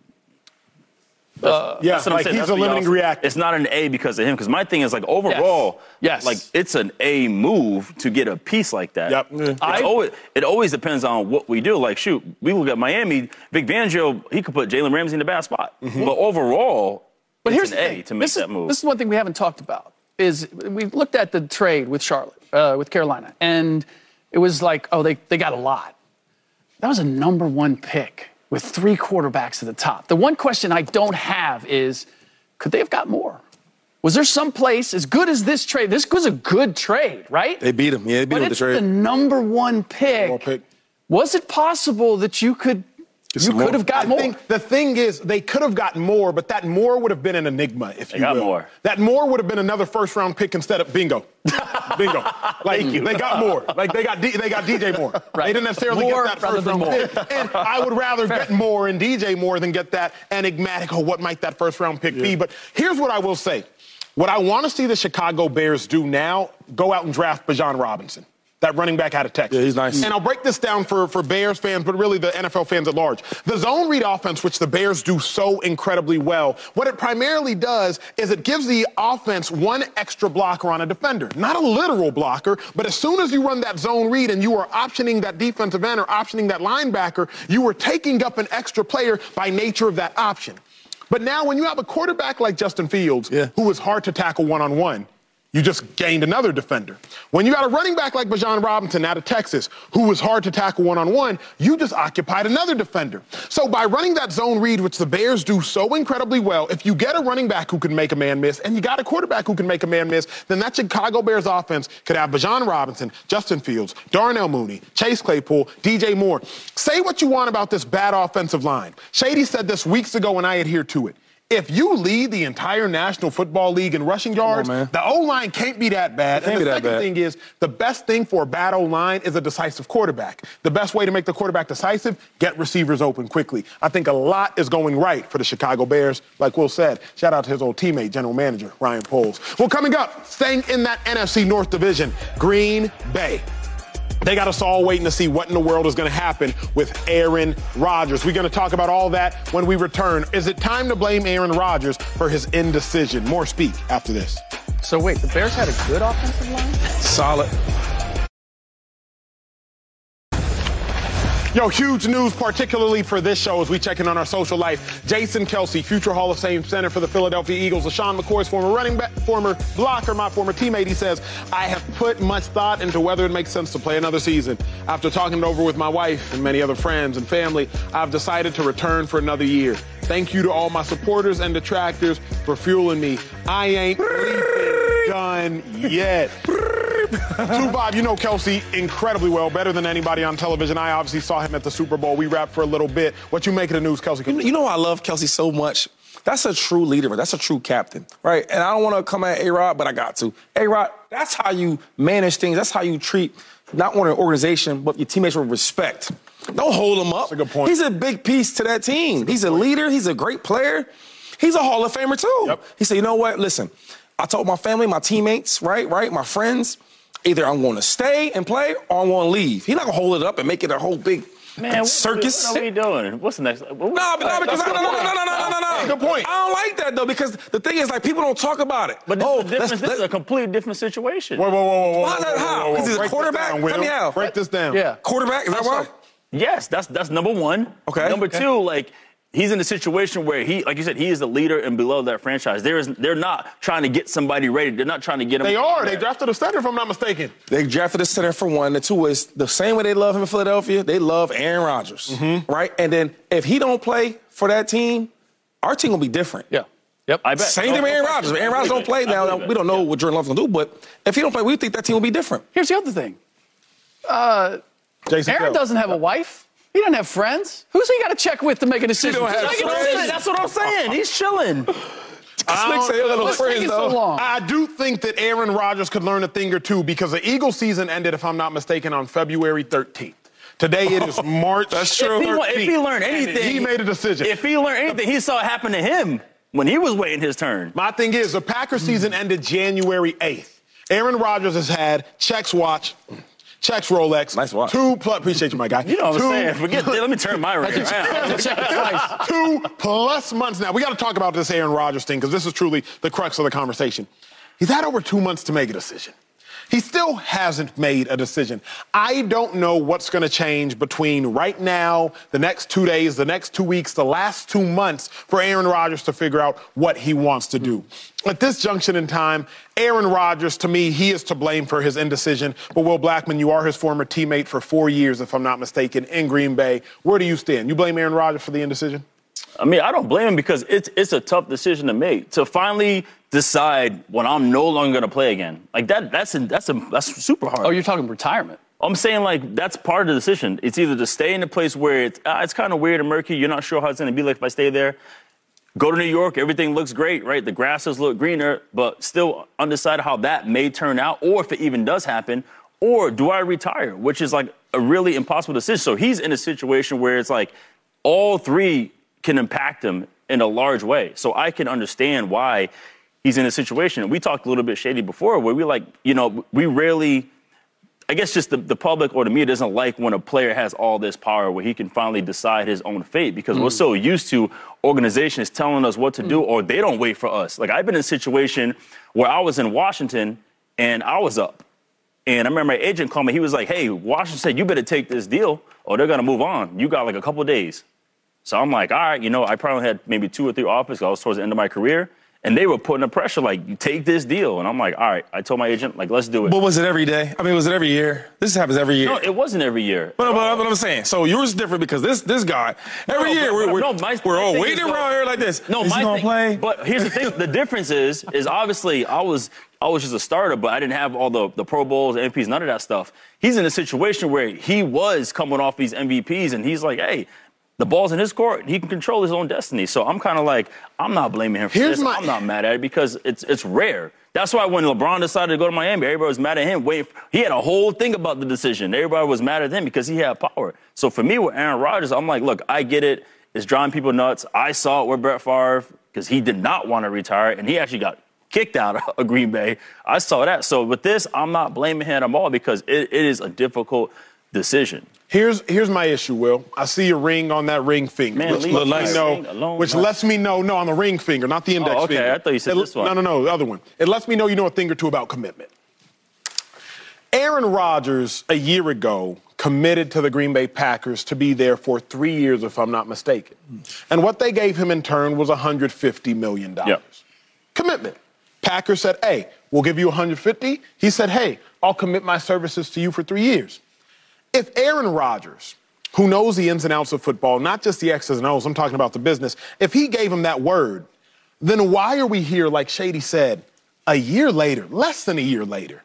Yeah, That's what I'm like saying. he's That's a limiting say. reactor. It's not an A because of him. Because my thing is like overall, Yes. like it's an A move to get a piece like that. Yep. I- always, it always depends on what we do. Like shoot, we look at Miami. Vic Fangio, he could put Jalen Ramsey in the bad spot. But overall, But it's here's an A to make this that is, move. This is one thing we haven't talked about. Is we looked at the trade with Charlotte, uh, with Carolina, and it was like, oh, they, they got a lot. That was a number one pick with three quarterbacks at the top. The one question I don't have is, could they have got more? Was there some place as good as this trade? This was a good trade, right? They beat him. Yeah, they beat but him with it's the trade. the number one pick. Well, pick. Was it possible that you could You could have got I more. think the thing is, they could have gotten more, but that more would have been an enigma, if you got will. more. That more would have been another first round pick instead of bingo. <laughs> bingo. Like they got more. Like they got D, they got DJ more. <laughs> Right. They didn't necessarily More get that first round more. pick. And I would rather get more and DJ more than get that enigmatic. Oh, what might that first round pick be? But here's what I will say. What I want to see the Chicago Bears do now: go out and draft Bijan Robinson. That running back out of Texas. Yeah, he's nice. And I'll break this down for, for Bears fans, but really the NFL fans at large. The zone read offense, which the Bears do so incredibly well, what it primarily does is it gives the offense one extra blocker on a defender. Not a literal blocker, but as soon as you run that zone read and you are optioning that defensive end or optioning that linebacker, you are taking up an extra player by nature of that option. But now when you have a quarterback like Justin Fields, Yeah. who is hard to tackle one-on-one, you just gained another defender. When you got a running back like Bijan Robinson out of Texas, who was hard to tackle one on one, you just occupied another defender. So by running that zone read, which the Bears do so incredibly well, if you get a running back who can make a man miss and you got a quarterback who can make a man miss, then that Chicago Bears offense could have Bijan Robinson, Justin Fields, Darnell Mooney, Chase Claypool, DJ Moore. Say what you want about this bad offensive line. Shady said this weeks ago and I adhere to it. If you lead the entire National Football League in rushing yards, man. the O line can't be that bad. And the second bad. thing is the best thing for a bad O line is a decisive quarterback. The best way to make the quarterback decisive, get receivers open quickly. I think a lot is going right for the Chicago Bears. Like Will said, shout out to his old teammate, general manager Ryan Poles. Well, coming up, staying in that NFC North division, Green Bay. They got us all waiting to see what in the world is going to happen with Aaron Rodgers. We're going to talk about all that when we return. Is it time to blame Aaron Rodgers for his indecision? More speak after this. So wait, the Bears had a good offensive line? Solid. Yo, huge news, particularly for this show as we check in on our social life. Jason Kelce, future Hall of Fame center for the Philadelphia Eagles. LeSean McCoy's former running back, former blocker, my former teammate. He says, I have put much thought into whether it makes sense to play another season. After talking it over with my wife and many other friends and family, I've decided to return for another year. Thank you to all my supporters and detractors for fueling me. I ain't bleeping done yet. Two Bob, you know Kelce incredibly well, better than anybody on television. I obviously saw him at the Super Bowl. We rapped for a little bit. What you make of the news, Kelce? You know, you know why I love Kelce so much? That's a true leader. That's a true captain, right? And I don't want to come at A Rod, but I got to. A Rod, that's how you manage things. That's how you treat not only an organization, but your teammates with respect. Don't hold him up. a good point. He's a big piece to that team. He's a leader. He's a great player. He's a Hall of Famer too. Yep. He said, you know what? Listen, I told my family, my teammates, right, right, my friends, either I'm going to stay and play or I'm going to leave. He's not going to hold it up and make it a whole big Man, circus. What are we doing? What's the next? What, No, but no, because no, no, no, no, no, no, no, no, no. Good point. I don't like that though because the thing is like people don't talk about it. But this, oh, is, a different, let's- this is a let's- completely different situation. Whoa, whoa, whoa, whoa, whoa. Why is that? whoa, whoa, How? whoa, whoa. 'Cause he's a Break this quarterback? down, Tell me Will. how. Break this down. Yeah. quarterback. Is that why? Yes, that's that's number one. Okay. Number Okay. two, like he's in a situation where he, like you said, he is the leader and below that franchise. There is, they're not trying to get somebody ready. They're not trying to get him. They are. They drafted a center, if I'm not mistaken. They drafted a center for one. The two is the same way they love him in Philadelphia. They love Aaron Rodgers, Mm-hmm. right? And then if he don't play for that team, our team will be different. Yeah. Yep. I bet. Same thing with Aaron Rodgers. Aaron Rodgers don't play now, we don't know what Jordan Love's gonna do. But if he don't play, we think that team will be different. Here's the other thing. Jason Aaron Kelce. doesn't have a wife. He doesn't have friends. Who's he got to check with to make a decision? don't have Just make a friends. decision. That's what I'm saying. He's chilling. Slick say he got no What's friends taking so I do think that Aaron Rodgers could learn a thing or two because the Eagles season ended, if I'm not mistaken, on February 13th. Today it is <laughs> March. That's true. If he, if he 13th. learned And anything, he made a decision. If he learned anything, he saw it happen to him when he was waiting his turn. My thing is, the Packers season hmm. ended January 8th. Aaron Rodgers has had checks watch, checks Rolex. Nice watch. Two plus, appreciate you, my guy. You know what I'm Two- saying? Forget. Let me turn my <laughs> ring around. Check it twice. two plus months now. We got to talk about this Aaron Rodgers thing because this is truly the crux of the conversation. He's had over two months to make a decision. He still hasn't made a decision. I don't know what's going to change between right now, the next two days, the next two weeks, the last two months for Aaron Rodgers to figure out what he wants to do. At this junction in time, Aaron Rodgers, to me, he is to blame for his indecision. But Will Blackmon, you are his former teammate for four years, if I'm not mistaken, in Green Bay. Where do you stand? You blame Aaron Rodgers for the indecision? I mean, I don't blame him because it's it's a tough decision to make to finally decide when I'm no longer going to play again. Like that, that's a, that's a, that's super hard. Oh, you're talking retirement. I'm saying like that's part of the decision. It's either to stay in a place where it's uh, it's kind of weird and murky. You're not sure how it's going to be like if I stay there. Go to New York, everything looks great, right? The grasses look greener, but still undecided how that may turn out, or if it even does happen. Or do I retire, which is like a really impossible decision. So he's in a situation where it's like all three can impact him in a large way. So I can understand why he's in a situation. We talked a little bit shady before where we like, you know, we rarely I guess just the, the public or the media doesn't like when a player has all this power where he can finally decide his own fate because mm. we're so used to organizations telling us what to mm. do or they don't wait for us. Like I've been in a situation where I was in Washington and I was up. And I remember my agent called me. He was like, hey, Washington said you better take this deal or they're going to move on. You got like a couple days. So I'm like, all right, you know, I probably had maybe two or three offers. I was towards the end of my career. And they were putting the pressure, like, you take this deal. And I'm like, all right. I told my agent, like, let's do it. But was it every day? I mean, was it every year? This happens every year. No, it wasn't every year. But, but, but I'm saying, so yours is different because this this guy, every no, year, we're, we're, no, my, we're all waiting around here like this. No, is my thing, play? But here's the thing: the difference is, is obviously I was I was just a starter, but I didn't have all the, the Pro Bowls, MVPs, none of that stuff. He's in a situation where he was coming off these MVPs, and he's like, hey, the ball's in his court. He can control his own destiny. So I'm kind of like, I'm not blaming him for Here's this. My... I'm not mad at it because it's it's rare. That's why when LeBron decided to go to Miami, everybody was mad at him. Wait, he had a whole thing about the decision. Everybody was mad at him because he had power. So for me with Aaron Rodgers, I'm like, look, I get it. It's driving people nuts. I saw it with Brett Favre because he did not want to retire, and he actually got kicked out <laughs> of Green Bay. I saw that. So with this, I'm not blaming him at all because it, it is a difficult decision. Here's here's my issue, Will. I see a ring on that ring finger, Man, which lets me know, which lets me know, no, on the ring finger, not the oh, index Oh, okay. finger. I thought you said It- this one. No, no, no, the other one. It lets me know you know a thing or two about commitment. Aaron Rodgers a year ago committed to the Green Bay Packers to be there for three years, if I'm not mistaken. And what they gave him in turn was 150 million dollars. Yep. Commitment. Packers said, "Hey, we'll give you 150." He said, "Hey, I'll commit my services to you for three years." If Aaron Rodgers, who knows the ins and outs of football, not just the X's and O's, I'm talking about the business, if he gave him that word, then why are we here, like Shady said, a year later, less than a year later,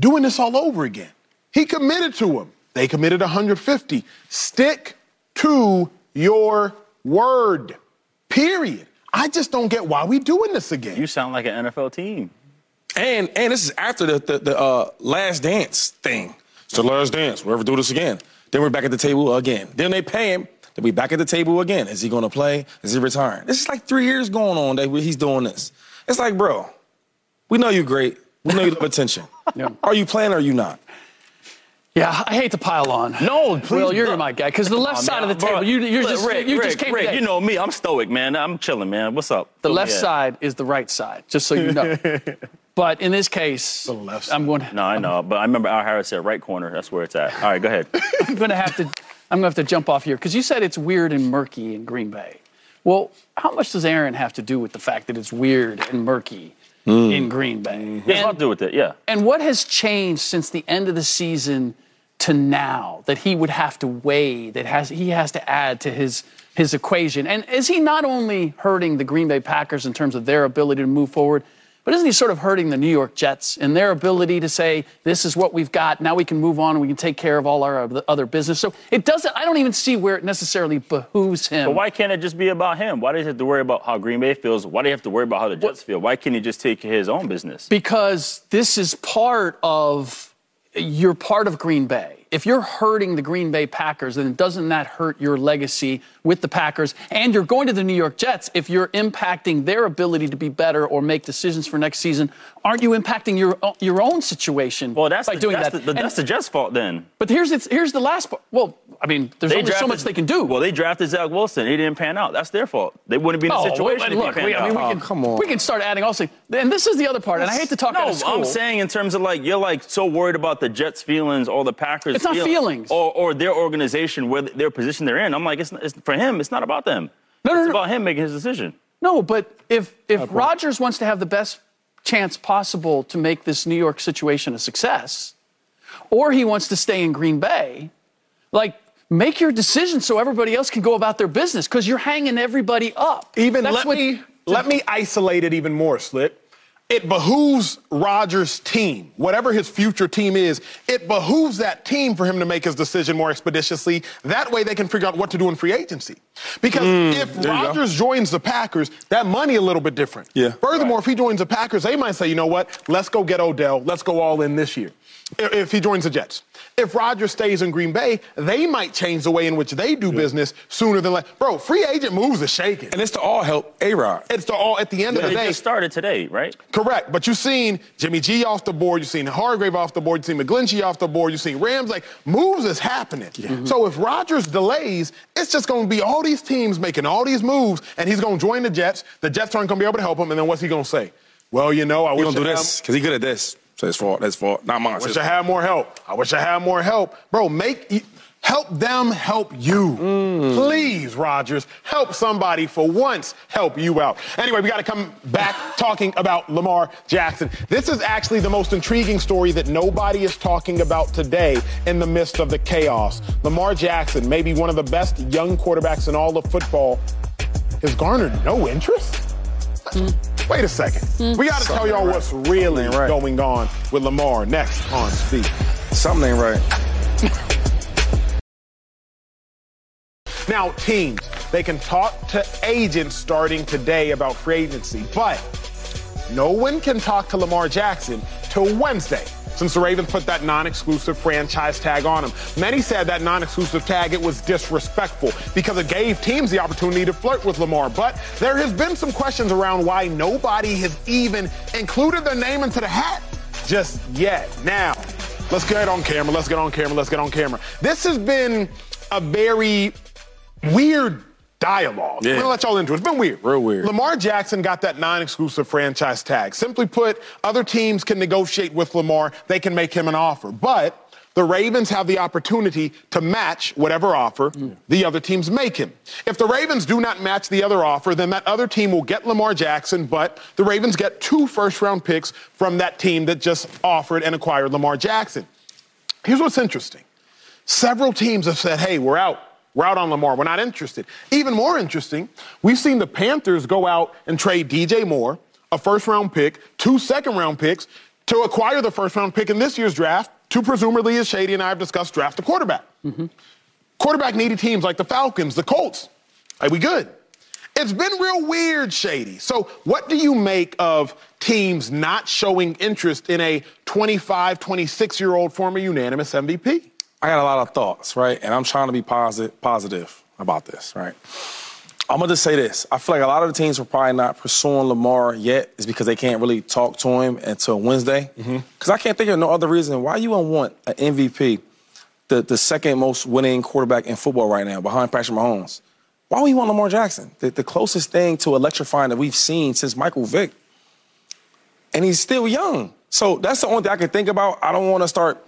doing this all over again? He committed to him. They committed 150. Stick to your word. Period. I just don't get why we doing this again. You sound like an NFL team. And and this is after the the, the uh, last dance thing. It's the last dance. We'll ever do this again. Then we're back at the table again. Then they pay him. Then we back at the table again. Is he going to play? Is he retiring? This is like three years going on that he's doing this. It's like, bro, we know you're great. We know you love attention. <laughs> Yeah. Are you playing or are you not? Yeah, I hate to pile on. No, please. Well, you're bro. my guy because the left Oh, side man, of the table, you, you're look, just Ric, you Ric, just came Ric, today. You know me, I'm stoic, man. I'm chilling, man. What's up? the Fill me left side is the right side, just so you <laughs> know. But in this case, left I'm going. To, no, I know, but I remember Al Harris said right corner. That's where it's at. All right, go ahead. <laughs> I'm going to have to. I'm going to have to jump off here because you said it's weird and murky in Green Bay. Well, how much does Aaron have to do with the fact that it's weird and murky mm. in Green Bay? It has a lot to do with it, yeah. And what has changed since the end of the season to now that he would have to weigh, that has he has to add to his his equation? And is he not only hurting the Green Bay Packers in terms of their ability to move forward, but isn't he sort of hurting the New York Jets in their ability to say, this is what we've got, now we can move on and we can take care of all our other business? So it doesn't, I don't even see where it necessarily behooves him. But why can't it just be about him? Why does he have to worry about how Green Bay feels? Why do you have to worry about how the Jets feel? Why can't he just take his own business? because this is part of you're part of Green Bay. If you're hurting the Green Bay Packers, then doesn't that hurt your legacy with the Packers? And you're going to the New York Jets. If you're impacting their ability to be better or make decisions for next season, aren't you impacting your your own situation Well, that's by the, doing that's that? The, And- that's the Jets' fault then. but here's it's, here's the last part. Well, I mean, there's only so much they can do. Well, they drafted Zach Wilson. He didn't pan out. That's their fault. They wouldn't be in the Oh, situation wait, if look, he panned we, I mean, we out. can, oh, come on. we can start adding also. And this is the other part. And I hate to talk no, out of school. I'm saying in terms of like you're like so worried about the Jets' feelings or the Packers. It's not feelings. or, or their organization, where their position they're in. I'm like, it's, it's for him. It's not about them. No, no, it's no. about him making his decision. No, but if if Rodgers wants to have the best chance possible to make this New York situation a success, or he wants to stay in Green Bay, like make your decision so everybody else can go about their business because you're hanging everybody up. Even That's let what- me let me isolate it even more, Slip. It behooves Rodgers' team, whatever his future team is, it behooves that team for him to make his decision more expeditiously. That way they can figure out what to do in free agency. Because Mm, if there you go. Rodgers joins the Packers, that money a little bit different. Yeah. Furthermore, if he joins the Packers, they might say, you know what, let's go get Odell, let's go all in this year. If he joins the Jets. If Rodgers stays in Green Bay, they might change the way in which they do business sooner than later. Bro, free agent moves are shaking. And it's to all help A Rod. It's to all at the end of the day. just started today, right? Correct. But you've seen Jimmy G off the board, you've seen Hargrave off the board, you've seen McGlinchey off the board, you've seen Rams. Like, moves is happening. So mm-hmm. if Rodgers delays, it's just going to be all these teams making all these moves, and he's going to join the Jets. The Jets aren't going to be able to help him, and then what's he going to say? Well, you know, I He wish gonna do this because he good at this. So it's fault. That's fault. Not mine. I wish I had more help. I wish I had more help. Bro, make help them help you. Mm. Please, Rodgers, help somebody for once help you out. Anyway, we got to come back talking about Lamar Jackson. This is actually the most intriguing story that nobody is talking about today in the midst of the chaos. Lamar Jackson, maybe one of the best young quarterbacks in all of football, has garnered no interest? Hmm. Wait a second. Hmm. We got to tell y'all what's really right. going on with Lamar next on Speed. Something ain't right. <laughs> Now, teams, they can talk to agents starting today about free agency, but no one can talk to Lamar Jackson till Wednesday. Since the Ravens put that non-exclusive franchise tag on him. Many said that non-exclusive tag, it was disrespectful because it gave teams the opportunity to flirt with Lamar. But there has been some questions around why nobody has even included their name into the hat just yet. Now, let's get on camera, let's get on camera, let's get on camera. This has been a very weird dialogue. Yeah. I'm gonna let y'all into it. It's been weird. Real weird. Lamar Jackson got that non-exclusive franchise tag. Simply put, other teams can negotiate with Lamar. They can make him an offer. But the Ravens have the opportunity to match whatever offer the other teams make him. If the Ravens do not match the other offer, then that other team will get Lamar Jackson, but the Ravens get two first round picks from that team that just offered and acquired Lamar Jackson. Here's what's interesting. Several teams have said, hey, we're out. We're out on Lamar. We're not interested. Even more interesting, we've seen the Panthers go out and trade DJ Moore, a first round pick, two second round picks to acquire the first round pick in this year's draft to presumably, as Shady and I have discussed, draft a quarterback. Mm-hmm. Quarterback needy teams like the Falcons, the Colts. Are we good? It's been real weird, Shady. So, what do you make of teams not showing interest in a 25, 26 year old former unanimous MVP? I got a lot of thoughts, right? And I'm trying to be positive, positive about this, right? I'm gonna just say this. I feel like a lot of the teams are probably not pursuing Lamar yet is because they can't really talk to him until Wednesday. Mm-hmm. Because I can't think of no other reason why you would want an MVP, the, the second most winning quarterback in football right now, behind Patrick Mahomes. Why would you want Lamar Jackson? The, the closest thing to electrifying that we've seen since Michael Vick. And he's still young. So that's the only thing I can think about. I don't want to start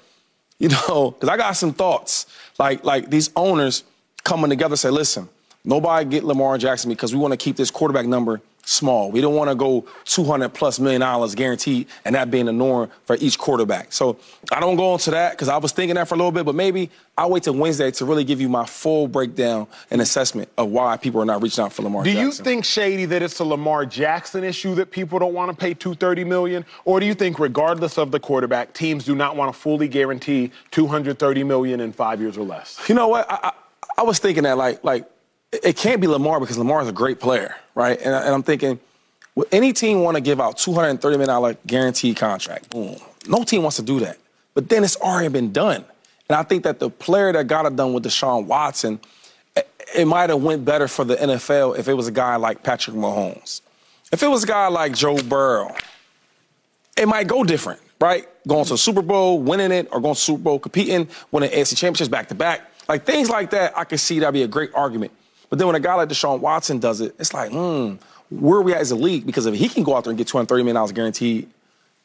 you know, because I got some thoughts. Like, like these owners coming together say, listen, nobody get Lamar Jackson because we want to keep this quarterback number small. We don't want to go 200 plus million dollars guaranteed and that being the norm for each quarterback. So I don't go into that because I was thinking that for a little bit, but maybe I'll wait till Wednesday to really give you my full breakdown and assessment of why people are not reaching out for Lamar Do you think, Shady, that it's a Lamar Jackson issue that people don't want to pay 230 million? Or do you think, regardless of the quarterback, teams do not want to fully guarantee 230 million in five years or less? You know what? I, I, I was thinking that like like it can't be Lamar because Lamar is a great player, right? And, and I'm thinking, would any team want to give out 230 million dollar guaranteed contract? Boom. No team wants to do that. But then it's already been done, and I think that the player that got it done with Deshaun Watson, it, it might have went better for the NFL if it was a guy like Patrick Mahomes. If it was a guy like Joe Burrow, it might go different, right? Going to the Super Bowl, winning it, or going to Super Bowl, competing, winning AFC championships back to back. Like things like that, I can see that'd be a great argument. But then when a guy like Deshaun Watson does it, it's like, hmm, where are we at as a league? Because if he can go out there and get $230 million guaranteed,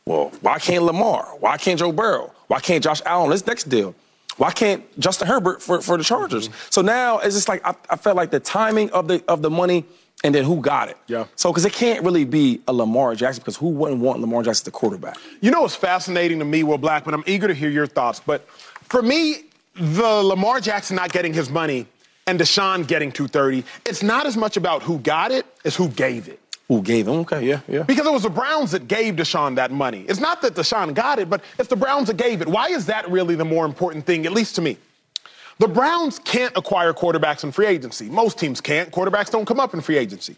well, why can't Lamar? Why can't Joe Burrow? Why can't Josh Allen? on This next deal. Why can't Justin Herbert for, for the Chargers? So now it's just like I, I felt like the timing of the of the money and then who got it. Yeah. So because it can't really be a Lamar Jackson because who wouldn't want Lamar Jackson the quarterback? You know what's fascinating to me, Will Blackmon? I'm eager to hear your thoughts. But for me, the Lamar Jackson not getting his money and Deshaun getting 230, it's not as much about who got it as who gave it. Who gave him? Okay, yeah, yeah. Because it was the Browns that gave Deshaun that money. It's not that Deshaun got it, but it's the Browns that gave it. Why is that really the more important thing, at least to me? The Browns can't acquire quarterbacks in free agency. Most teams can't. Quarterbacks don't come up in free agency.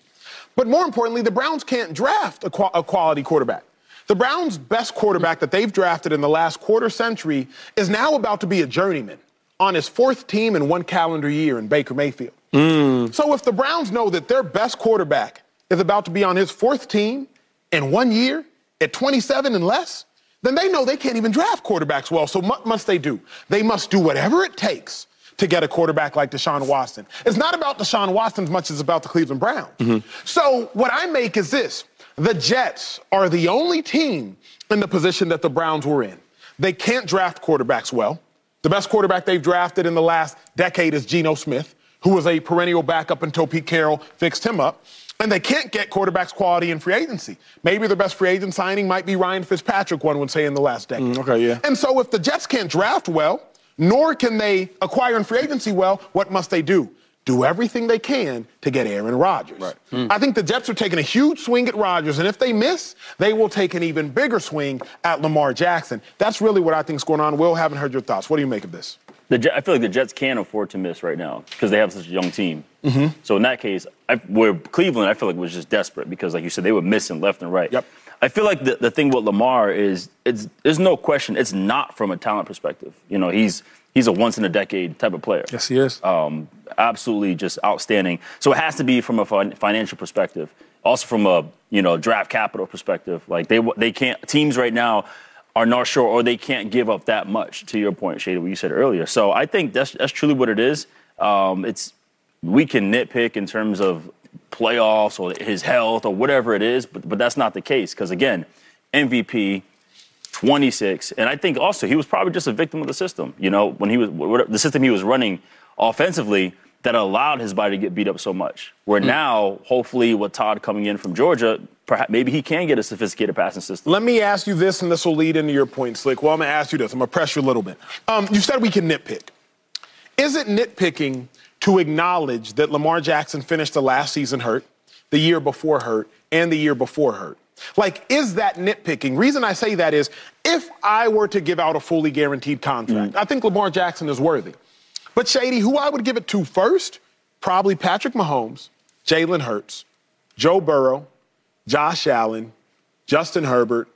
But more importantly, the Browns can't draft a, qu- a quality quarterback. The Browns' best quarterback that they've drafted in the last quarter century is now about to be a journeyman on his fourth team in one calendar year in Baker Mayfield. Mm. So if the Browns know that their best quarterback is about to be on his fourth team in one year at 27 and less, then they know they can't even draft quarterbacks well. So what must they do? They must do whatever it takes to get a quarterback like Deshaun Watson. It's not about Deshaun Watson as much as about the Cleveland Browns. Mm-hmm. So what I make is this. The Jets are the only team in the position that the Browns were in. They can't draft quarterbacks well. The best quarterback they've drafted in the last decade is Geno Smith, who was a perennial backup until Pete Carroll fixed him up. And they can't get quarterbacks quality in free agency. Maybe their best free agent signing might be Ryan Fitzpatrick, one would say, in the last mm, decade. okay, yeah. And so if the Jets can't draft well, nor can they acquire in free agency well, what must they do? Do everything they can to get Aaron Rodgers. Hmm. I think the Jets are taking a huge swing at Rodgers, and if they miss, they will take an even bigger swing at Lamar Jackson. That's really what I think is going on. Will, haven't heard your thoughts. What do you make of this? The, Jet- I feel like the Jets can't afford to miss right now because they have such a young team. Mm-hmm. So in that case, I, where Cleveland, I feel like was just desperate because, like you said, they were missing left and right. Yep. I feel like the, the thing with Lamar is it's there's no question it's not from a talent perspective. You know, he's he's a once in a decade type of player. Yes, he is. Um, absolutely just outstanding. So it has to be from a fin- financial perspective, also from a you know draft capital perspective. Like they they can't teams right now are not sure or they can't give up that much. To your point, Shady, what you said earlier. So I think that's that's truly what it is. Um, it's we can nitpick in terms of playoffs or his health or whatever it is, but but that's not the case because again, MVP. 26, and I think also he was probably just a victim of the system. You know, when he was the system he was running offensively that allowed his body to get beat up so much. Where now, hopefully, with Todd coming in from Georgia, perhaps maybe he can get a sophisticated passing system. Let me ask you this, and this will lead into your point, Slick. Well, I'm going to ask you this. I'm going to press you a little bit. Um, you said we can nitpick. Is it nitpicking to acknowledge that Lamar Jackson finished the last season hurt, the year before hurt, and the year before hurt? Like, is that nitpicking? Reason I say that is if I were to give out a fully guaranteed contract, mm. I think Lamar Jackson is worthy. But Shady, who I would give it to first, probably Patrick Mahomes, Jalen Hurts, Joe Burrow, Josh Allen, Justin Herbert,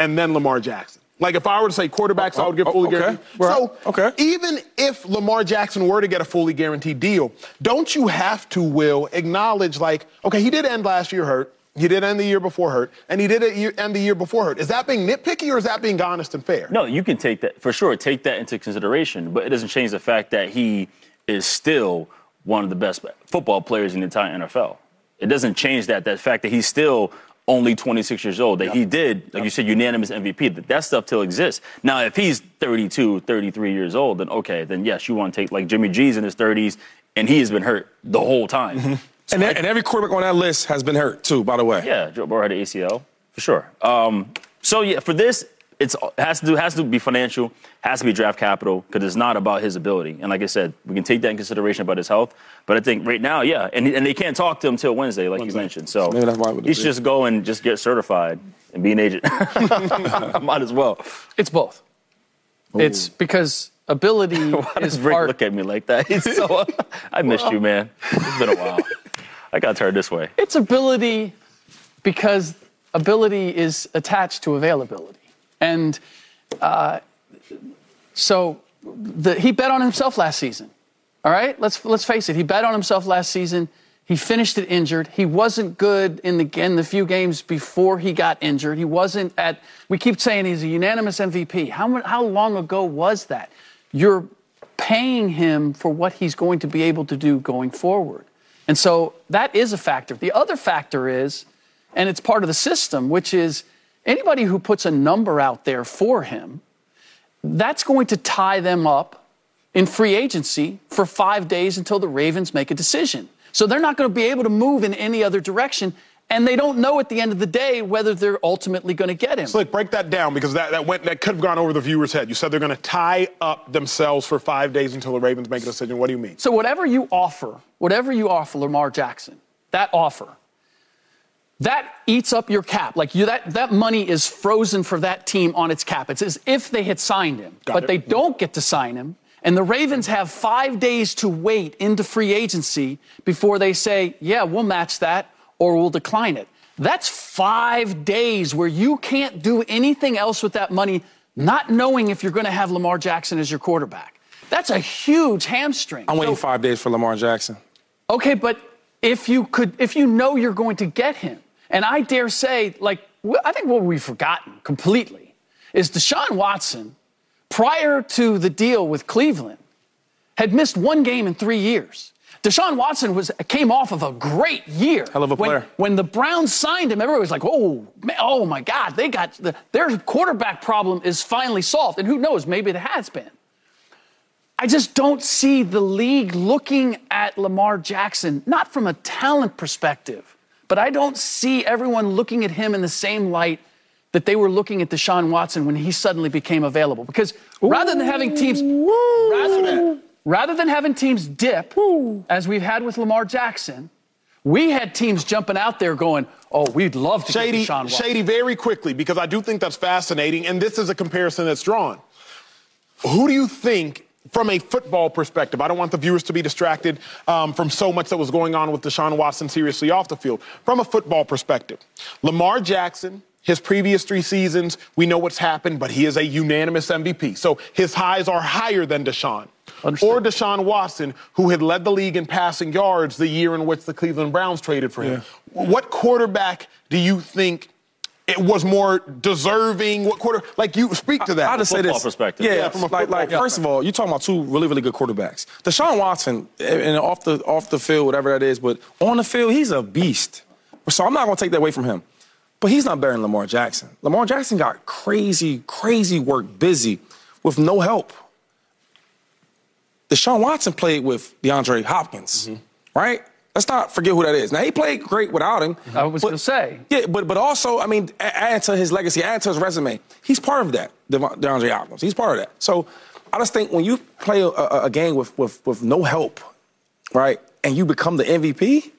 and then Lamar Jackson. Like if I were to say quarterbacks, I oh, would give Oh, fully okay. guaranteed. Right. So Okay. even if Lamar Jackson were to get a fully guaranteed deal, don't you have to, Will, acknowledge like, okay, he did end last year hurt. He did end the year before hurt, and he did it end the year before hurt. Is that being nitpicky or is that being honest and fair? No, you can take that for sure. Take that into consideration, but it doesn't change the fact that he is still one of the best football players in the entire NFL. It doesn't change that. That fact that he's still only 26 years old, that he did, like you said, unanimous MVP. That that stuff still exists. Now, if he's 32, 33 years old, then okay, then yes, you want to take like Jimmy G's in his 30s, and he has been hurt the whole time. And, e- and every quarterback on that list has been hurt too, by the way. Yeah, Joe Burrow had an ACL for sure. Um, so yeah, for this, it's it has to do has to be financial, has to be draft capital because it's not about his ability. And like I said, we can take that in consideration about his health. But I think right now, yeah, and and they can't talk to him till Wednesday, like you mentioned. So Maybe that's why we he should just go and just get certified and be an agent. <laughs> Might as well. It's both. It's because ability <laughs> Why is does Ric part. look at me like that? He's so. <laughs> I missed you, man. It's been a while. I got turned this way. It's ability because ability is attached to availability. And uh, so the, he bet on himself last season. All right, let's let's face it. He bet on himself last season. He finished it injured. He wasn't good in the in the few games before he got injured. He wasn't at. We keep saying he's a unanimous MVP. How how long ago was that? You're paying him for what he's going to be able to do going forward. And so that is a factor. The other factor is, and it's part of the system, which is anybody who puts a number out there for him, that's going to tie them up in free agency for five days until the Ravens make a decision. So they're not going to be able to move in any other direction. And they don't know at the end of the day whether they're ultimately going to get him. Slick, break that down because that, that went that could have gone over the viewer's head. You said they're going to tie up themselves for five days until the Ravens make a decision. What do you mean? So whatever you offer, whatever you offer Lamar Jackson, that offer, that eats up your cap. Like you, that, that money is frozen for that team on its cap. It's as if they had signed him, Got but it. they don't get to sign him. And the Ravens have five days to wait into free agency before they say, yeah, we'll match that or we'll decline it. That's five days where you can't do anything else with that money, not knowing if you're going to have Lamar Jackson as your quarterback. That's a huge hamstring. I'm waiting So- five days for Lamar Jackson. Okay, but if you could, if you know you're going to get him, and I dare say, like, I think what we've forgotten completely is Deshaun Watson, prior to the deal with Cleveland, had missed one game in three years. Deshaun Watson was came off of a great year. Hell of a when, player. When the Browns signed him, everybody was like, "Oh, man, oh my God, they got the, their quarterback problem is finally solved." And who knows, maybe it has been. I just don't see the league looking at Lamar Jackson, not from a talent perspective, but I don't see everyone looking at him in the same light that they were looking at Deshaun Watson when he suddenly became available. Because rather than having teams, rather than, rather than having teams dip, as we've had with Lamar Jackson, we had teams jumping out there going, "Oh, we'd love to Shady, get Deshaun Watson." Shady, very quickly, because I do think that's fascinating, and this is a comparison that's drawn. Who do you think, from a football perspective, I don't want the viewers to be distracted um, from so much that was going on with Deshaun Watson seriously off the field. From a football perspective, Lamar Jackson, his previous three seasons, we know what's happened, but he is a unanimous MVP. So his highs are higher than Deshaun. Understood. Or Deshaun Watson, who had led the league in passing yards the year in which the Cleveland Browns traded for him. What quarterback do you think it was more deserving? What quarter? Like you speak to that. I just say football this. perspective. Yeah, Yeah, from a like, like football first of all, you're talking about two really, really good quarterbacks. Deshaun Watson, and off the off the field, whatever that is, but on the field, he's a beast. So I'm not gonna take that away from him. But he's not better than Lamar Jackson. Lamar Jackson got crazy, crazy work, busy, with no help. Deshaun Watson played with DeAndre Hopkins, mm-hmm. right? Let's not forget who that is. Now he played great without him. I was going to say, yeah, but but also, I mean, add to his legacy, add to his resume. He's part of that, DeAndre Hopkins. He's part of that. So I just think when you play a, a, a game with, with with no help, right, and you become the MVP,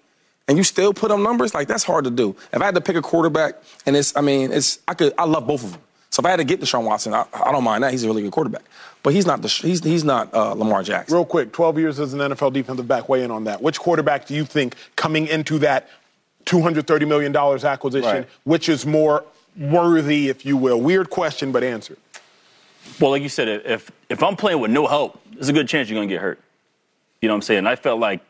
and you still put up numbers, like that's hard to do. If I had to pick a quarterback, and it's, I mean, it's, I could, I love both of them. So if I had to get Deshaun Watson, I, I don't mind that. He's a really good quarterback, but he's not the, he's he's not uh, Lamar Jackson. Real quick, 12 years as an NFL defensive back, weigh in on that. Which quarterback do you think coming into that $230 million acquisition, Right. which is more worthy, if you will? Weird question, but answer. Well, like you said, if if I'm playing with no help, there's a good chance you're gonna get hurt. You know what I'm saying? I felt like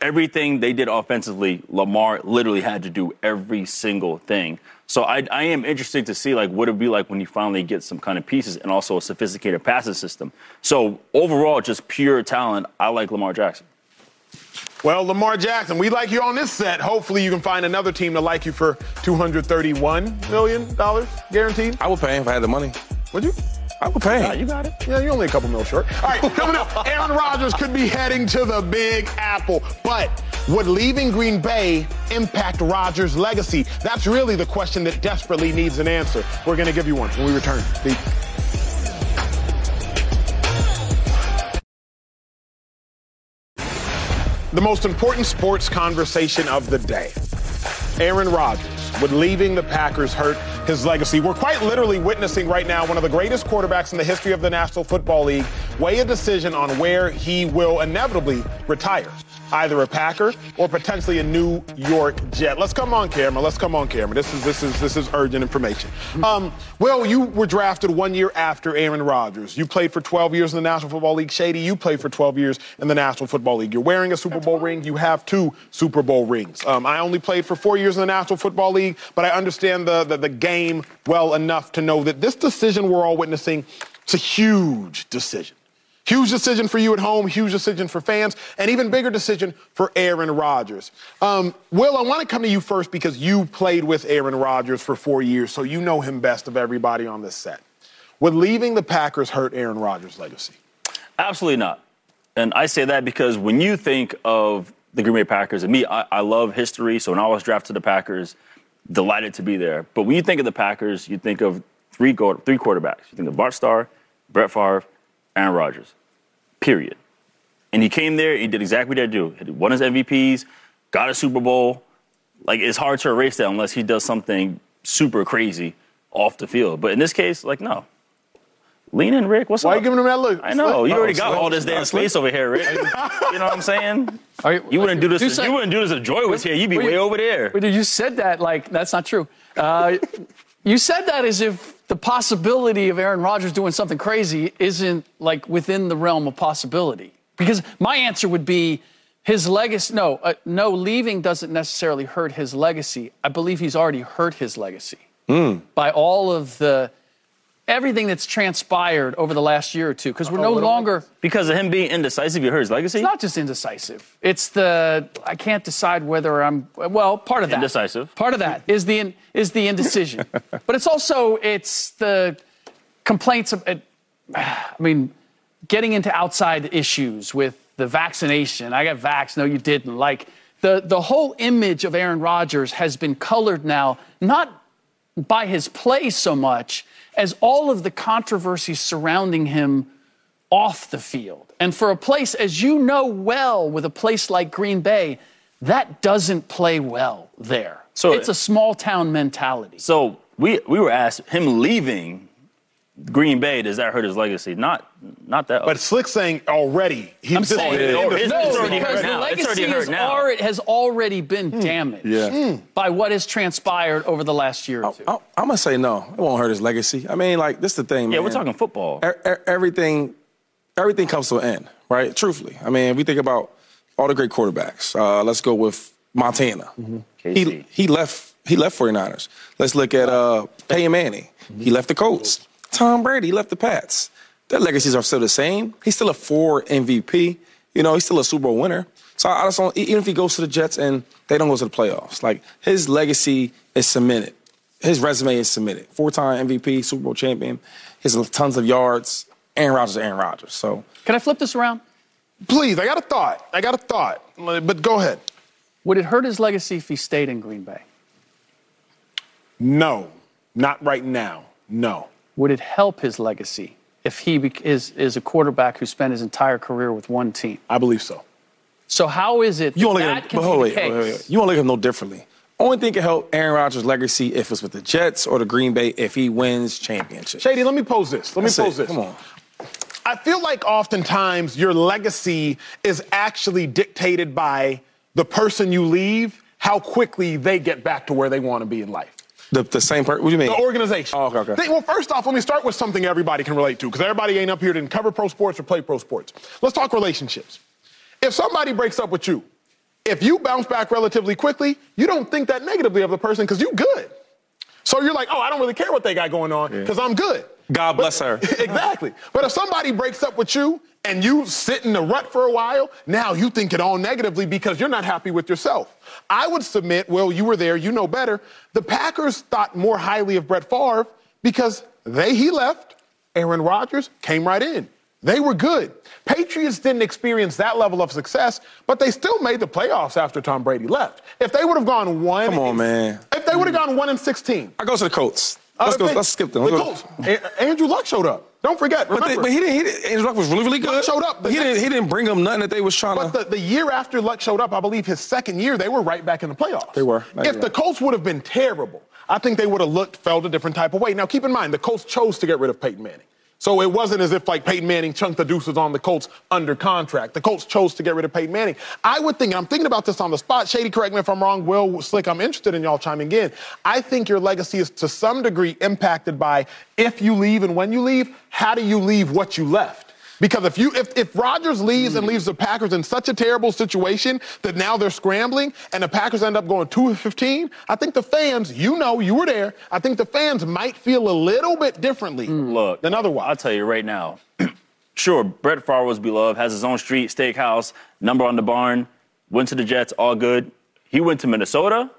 everything they did offensively, Lamar literally had to do every single thing. So I, I am interested to see like what it'd be like when you finally get some kind of pieces and also a sophisticated passing system. So overall, just pure talent. I like Lamar Jackson. Well, Lamar Jackson, we like you on this set. Hopefully, you can find another team to like you for $231 million guaranteed. I would pay him if I had the money. Would you? I would pay him. You got it. Yeah, you're only a couple mil short. All right, <laughs> coming up, Aaron Rodgers could be heading to the Big Apple. But would leaving Green Bay impact Rodgers' legacy? That's really the question that desperately needs an answer. We're going to give you one when we return. Be- The most important sports conversation of the day. Aaron Rodgers. Would leaving the Packers hurt his legacy? We're quite literally witnessing right now one of the greatest quarterbacks in the history of the National Football League weigh a decision on where he will inevitably retire. Either a Packer or potentially a New York Jet. Let's come on camera. Let's come on camera. This is this is this is urgent information. Um, well, you were drafted one year after Aaron Rodgers. You played for 12 years in the National Football League. Shady, you played for 12 years in the National Football League. You're wearing a Super Bowl ring. You have two Super Bowl rings. Um, I only played for four years in the National Football League, but I understand the, the the game well enough to know that this decision we're all witnessing, it's a huge decision. Huge decision for you at home, huge decision for fans, and even bigger decision for Aaron Rodgers. Um, Will, I want to come to you first because you played with Aaron Rodgers for four years, so you know him best of everybody on this set. Would leaving the Packers hurt Aaron Rodgers' legacy? Absolutely not. And I say that because when you think of the Green Bay Packers, and me, I, I love history. So when I was drafted to the Packers, delighted to be there. But when you think of the Packers, you think of three, three quarterbacks. You think of Bart Starr, Brett Favre, Aaron Rodgers. Period. And he came there, he did exactly what he had to do. He won his MVPs, got a Super Bowl, like it's hard to erase that unless he does something super crazy off the field. But in this case, like no. Lean in, Ric. What's Why up? Why you giving him that look? I know you already Oh, got Slick. all this damn space over here, Ric. you know what I'm saying? <laughs> Are You wouldn't do this. You if- you wouldn't do this if Joy was here. You'd be Wait, way over there. Wait, you said that like that's not true. Uh, you said that as if the possibility of Aaron Rodgers doing something crazy isn't like within the realm of possibility. Because my answer would be his legacy. No, uh, no, leaving doesn't necessarily hurt his legacy. I believe he's already hurt his legacy by all of the everything that's transpired over the last year or two. Because we're oh, no longer. Because of him being indecisive, you hurt his legacy. It's not just indecisive. It's the I can't decide whether I'm well. Part of that Indecisive. Part of that is the in- is the indecision, <laughs> but it's also it's the complaints of. it- <sighs> I mean, getting into outside issues with the vaccination. I got vaxxed. No, you didn't. Like the the whole image of Aaron Rodgers has been colored now not by his play so much as all of the controversies surrounding him off the field. And for a place, as you know well, with a place like Green Bay, that doesn't play well there. So- it's a small town mentality. So we we were asked him leaving Green Bay. Does that hurt his legacy? Not not that. But Slick's saying already. He's I'm just saying in the no, it's already because hurt the now. It's legacy already hurt is now. already- has already been Hmm. damaged Yeah. by what has transpired over the last year or two. I, I'm gonna say no. It won't hurt his legacy. I mean, like this is the thing. yeah, man. we're talking football. E- e- everything, everything comes to an end, right? Truthfully, I mean, we think about all the great quarterbacks. Uh, let's go with Montana. He KC. he left he left 49ers. Let's look at uh, Peyton Manning. He left the Colts. Tom Brady left the Pats. Their legacies are still the same. He's still a four MVP. You know, he's still a Super Bowl winner. So I just don't. Even if he goes to the Jets and they don't go to the playoffs, like his legacy is cemented. His resume is cemented. Four-time MVP, Super Bowl champion. He has tons of yards. Aaron Rodgers, Aaron Rodgers. So Can I flip this around? Please, I got a thought. I got a thought. But go ahead. Would it hurt his legacy if he stayed in Green Bay? No, not right now. No. Would it help his legacy if he is, is a quarterback who spent his entire career with one team? I believe so. So how is it you want to that look at can wait, wait, wait. You want to look at him no differently. Only thing can help Aaron Rodgers' legacy if it's with the Jets or the Green Bay if he wins championships. Shady, let me pose this. Let That's me it. pose this. Come on. I feel like oftentimes your legacy is actually dictated by the person you leave, how quickly they get back to where they want to be in life. The, the same person. What do you mean? The organization. Oh, okay, okay. Think- well, first off, let me start with something everybody can relate to, because everybody ain't up here to cover pro sports or play pro sports. Let's talk relationships. If somebody breaks up with you, if you bounce back relatively quickly, you don't think that negatively of the person because you good. So you're like, oh, I don't really care what they got going on because I'm good. God bless her. <laughs> exactly. But if somebody breaks up with you and you sit in the rut for a while, now you think it all negatively because you're not happy with yourself. I would submit, well, you were there, you know better. The Packers thought more highly of Brett Favre because they he left, Aaron Rodgers came right in. They were good. Patriots didn't experience that level of success, but they still made the playoffs after Tom Brady left. If they would have gone one, Come on, man. If they would have gone one and sixteen, I go to the Colts. Let's go. Let's skip them. The Let's go- Colts. A- Andrew Luck showed up. Don't forget. But, they, but he didn't. He didn't. Andrew Luck was really, really good. Luck showed up. But he didn't. He didn't bring them nothing that they was trying But to. the, the year after Luck showed up, I believe his second year, they were right back in the playoffs. They were. If the. Colts would have been terrible, I think they would have looked, felt a different type of way. Now, keep in mind, the Colts chose to get rid of Peyton Manning. So it wasn't as if like Peyton Manning chunked the deuces on the Colts under contract. The Colts chose to get rid of Peyton Manning. I would think, I'm thinking about this on the spot. Shady, correct me if I'm wrong. Will Slick, I'm interested in y'all chiming in. I think your legacy is to some degree impacted by if you leave and when you leave. How do you leave what you left? Because if you if, if Rodgers leaves and hmm. leaves the Packers in such a terrible situation that now they're scrambling and the Packers end up going 2 15, I think the fans, you know, you were there. I think the fans might feel a little bit differently hmm. Look, than otherwise. I'll tell you right now. <clears throat> sure, Brett Favre was beloved, has his own street, steakhouse, number on the barn, went to the Jets, all good. He went to Minnesota.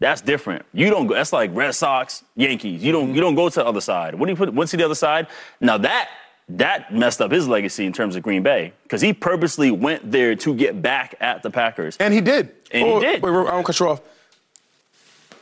That's different. You don't go. That's like Red Sox, Yankees. You don't. Hmm. You don't go to the other side. When you put went to the other side, now that that messed up his legacy in terms of Green Bay because he purposely went there to get back at the Packers, And he did. and Oh, he did. Wait, wait, I don't cut you off.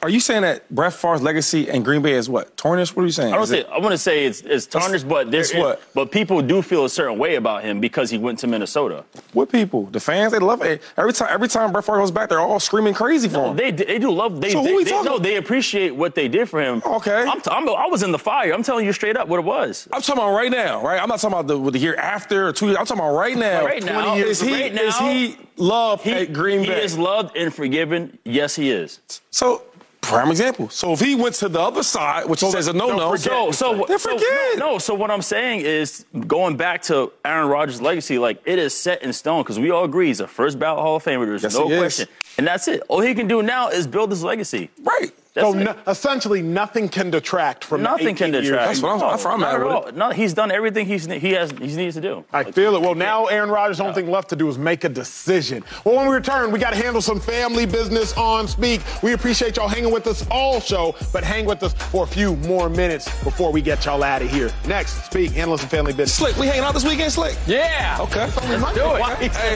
Are you saying that Brett Favre's legacy in Green Bay is what? Tarnished? What are you saying? I don't say it- I want to say it's it's tarnished, but there's what? But people do feel a certain way about him because he went to Minnesota. What people? The fans, they love it. Every time, every time Brett Favre goes back, they're all screaming crazy for him. They they do love they So who they, we they, talking- no they appreciate what they did for him. Okay. I'm, t- I'm I was in the fire. I'm telling you straight up what it was. I'm talking about right now, right? I'm not talking about the, the year after or two years. I'm talking about right now. Right now, years. Is he, right is he loved He, at Green he Bay? He is loved and forgiven. Yes, he is. So, prime example. So if he went to the other side, which he says a no-no, So, so, so forget. no, no. So what I'm saying is, going back to Aaron Rodgers' legacy, like it is set in stone because we all agree he's a first ballot Hall of Famer. There's Yes, no he is. question, and that's it. All he can do now is build his legacy. Right. That's so no, essentially, nothing can detract from the Nothing can 18 years detract. That's what I'm- No, that's I'm not at at all. No, he's done everything he's he has he needs to do. I feel it. Well, now Aaron Rodgers' only thing left to do is make a decision. Well, when we return, we got to handle some family business on Speak. We appreciate y'all hanging with us all show, but hang with us for a few more minutes before we get y'all out of here. Next, Speak, handling some family business. Slick, we hanging out this weekend, Slick? Yeah. Okay. Let's do it. Hey,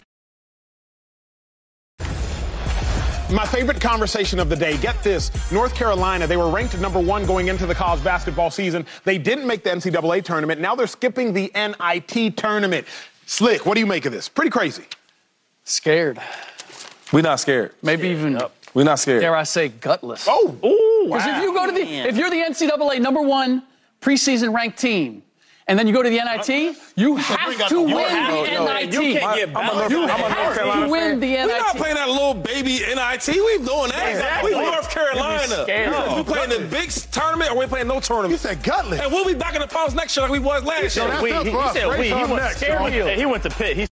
My favorite conversation of the day. Get this. North Carolina, they were ranked number one going into the college basketball season. They didn't make the NCAA tournament. Now they're skipping the NIT tournament. Slick, what do you make of this? Pretty crazy. Scared. We're not scared. Maybe even, We're not scared. dare I say, gutless. Oh, ooh, Because if you go to the, if you're the NCAA number one preseason ranked team, and then you go to the NIT, you have to win No, the no, NIT. you can't get bounced. You I'm a North have to win the NIT. We're not playing that little baby NIT. We doing that. Exactly. We North Carolina. scared. No, we playing the big tournament or we playing no tournament. you said gutless. And we'll be back in the finals next year like we was last year. that's We, up he, for he us. said we. He went, next, scared y'all. me. he went to Pitt. He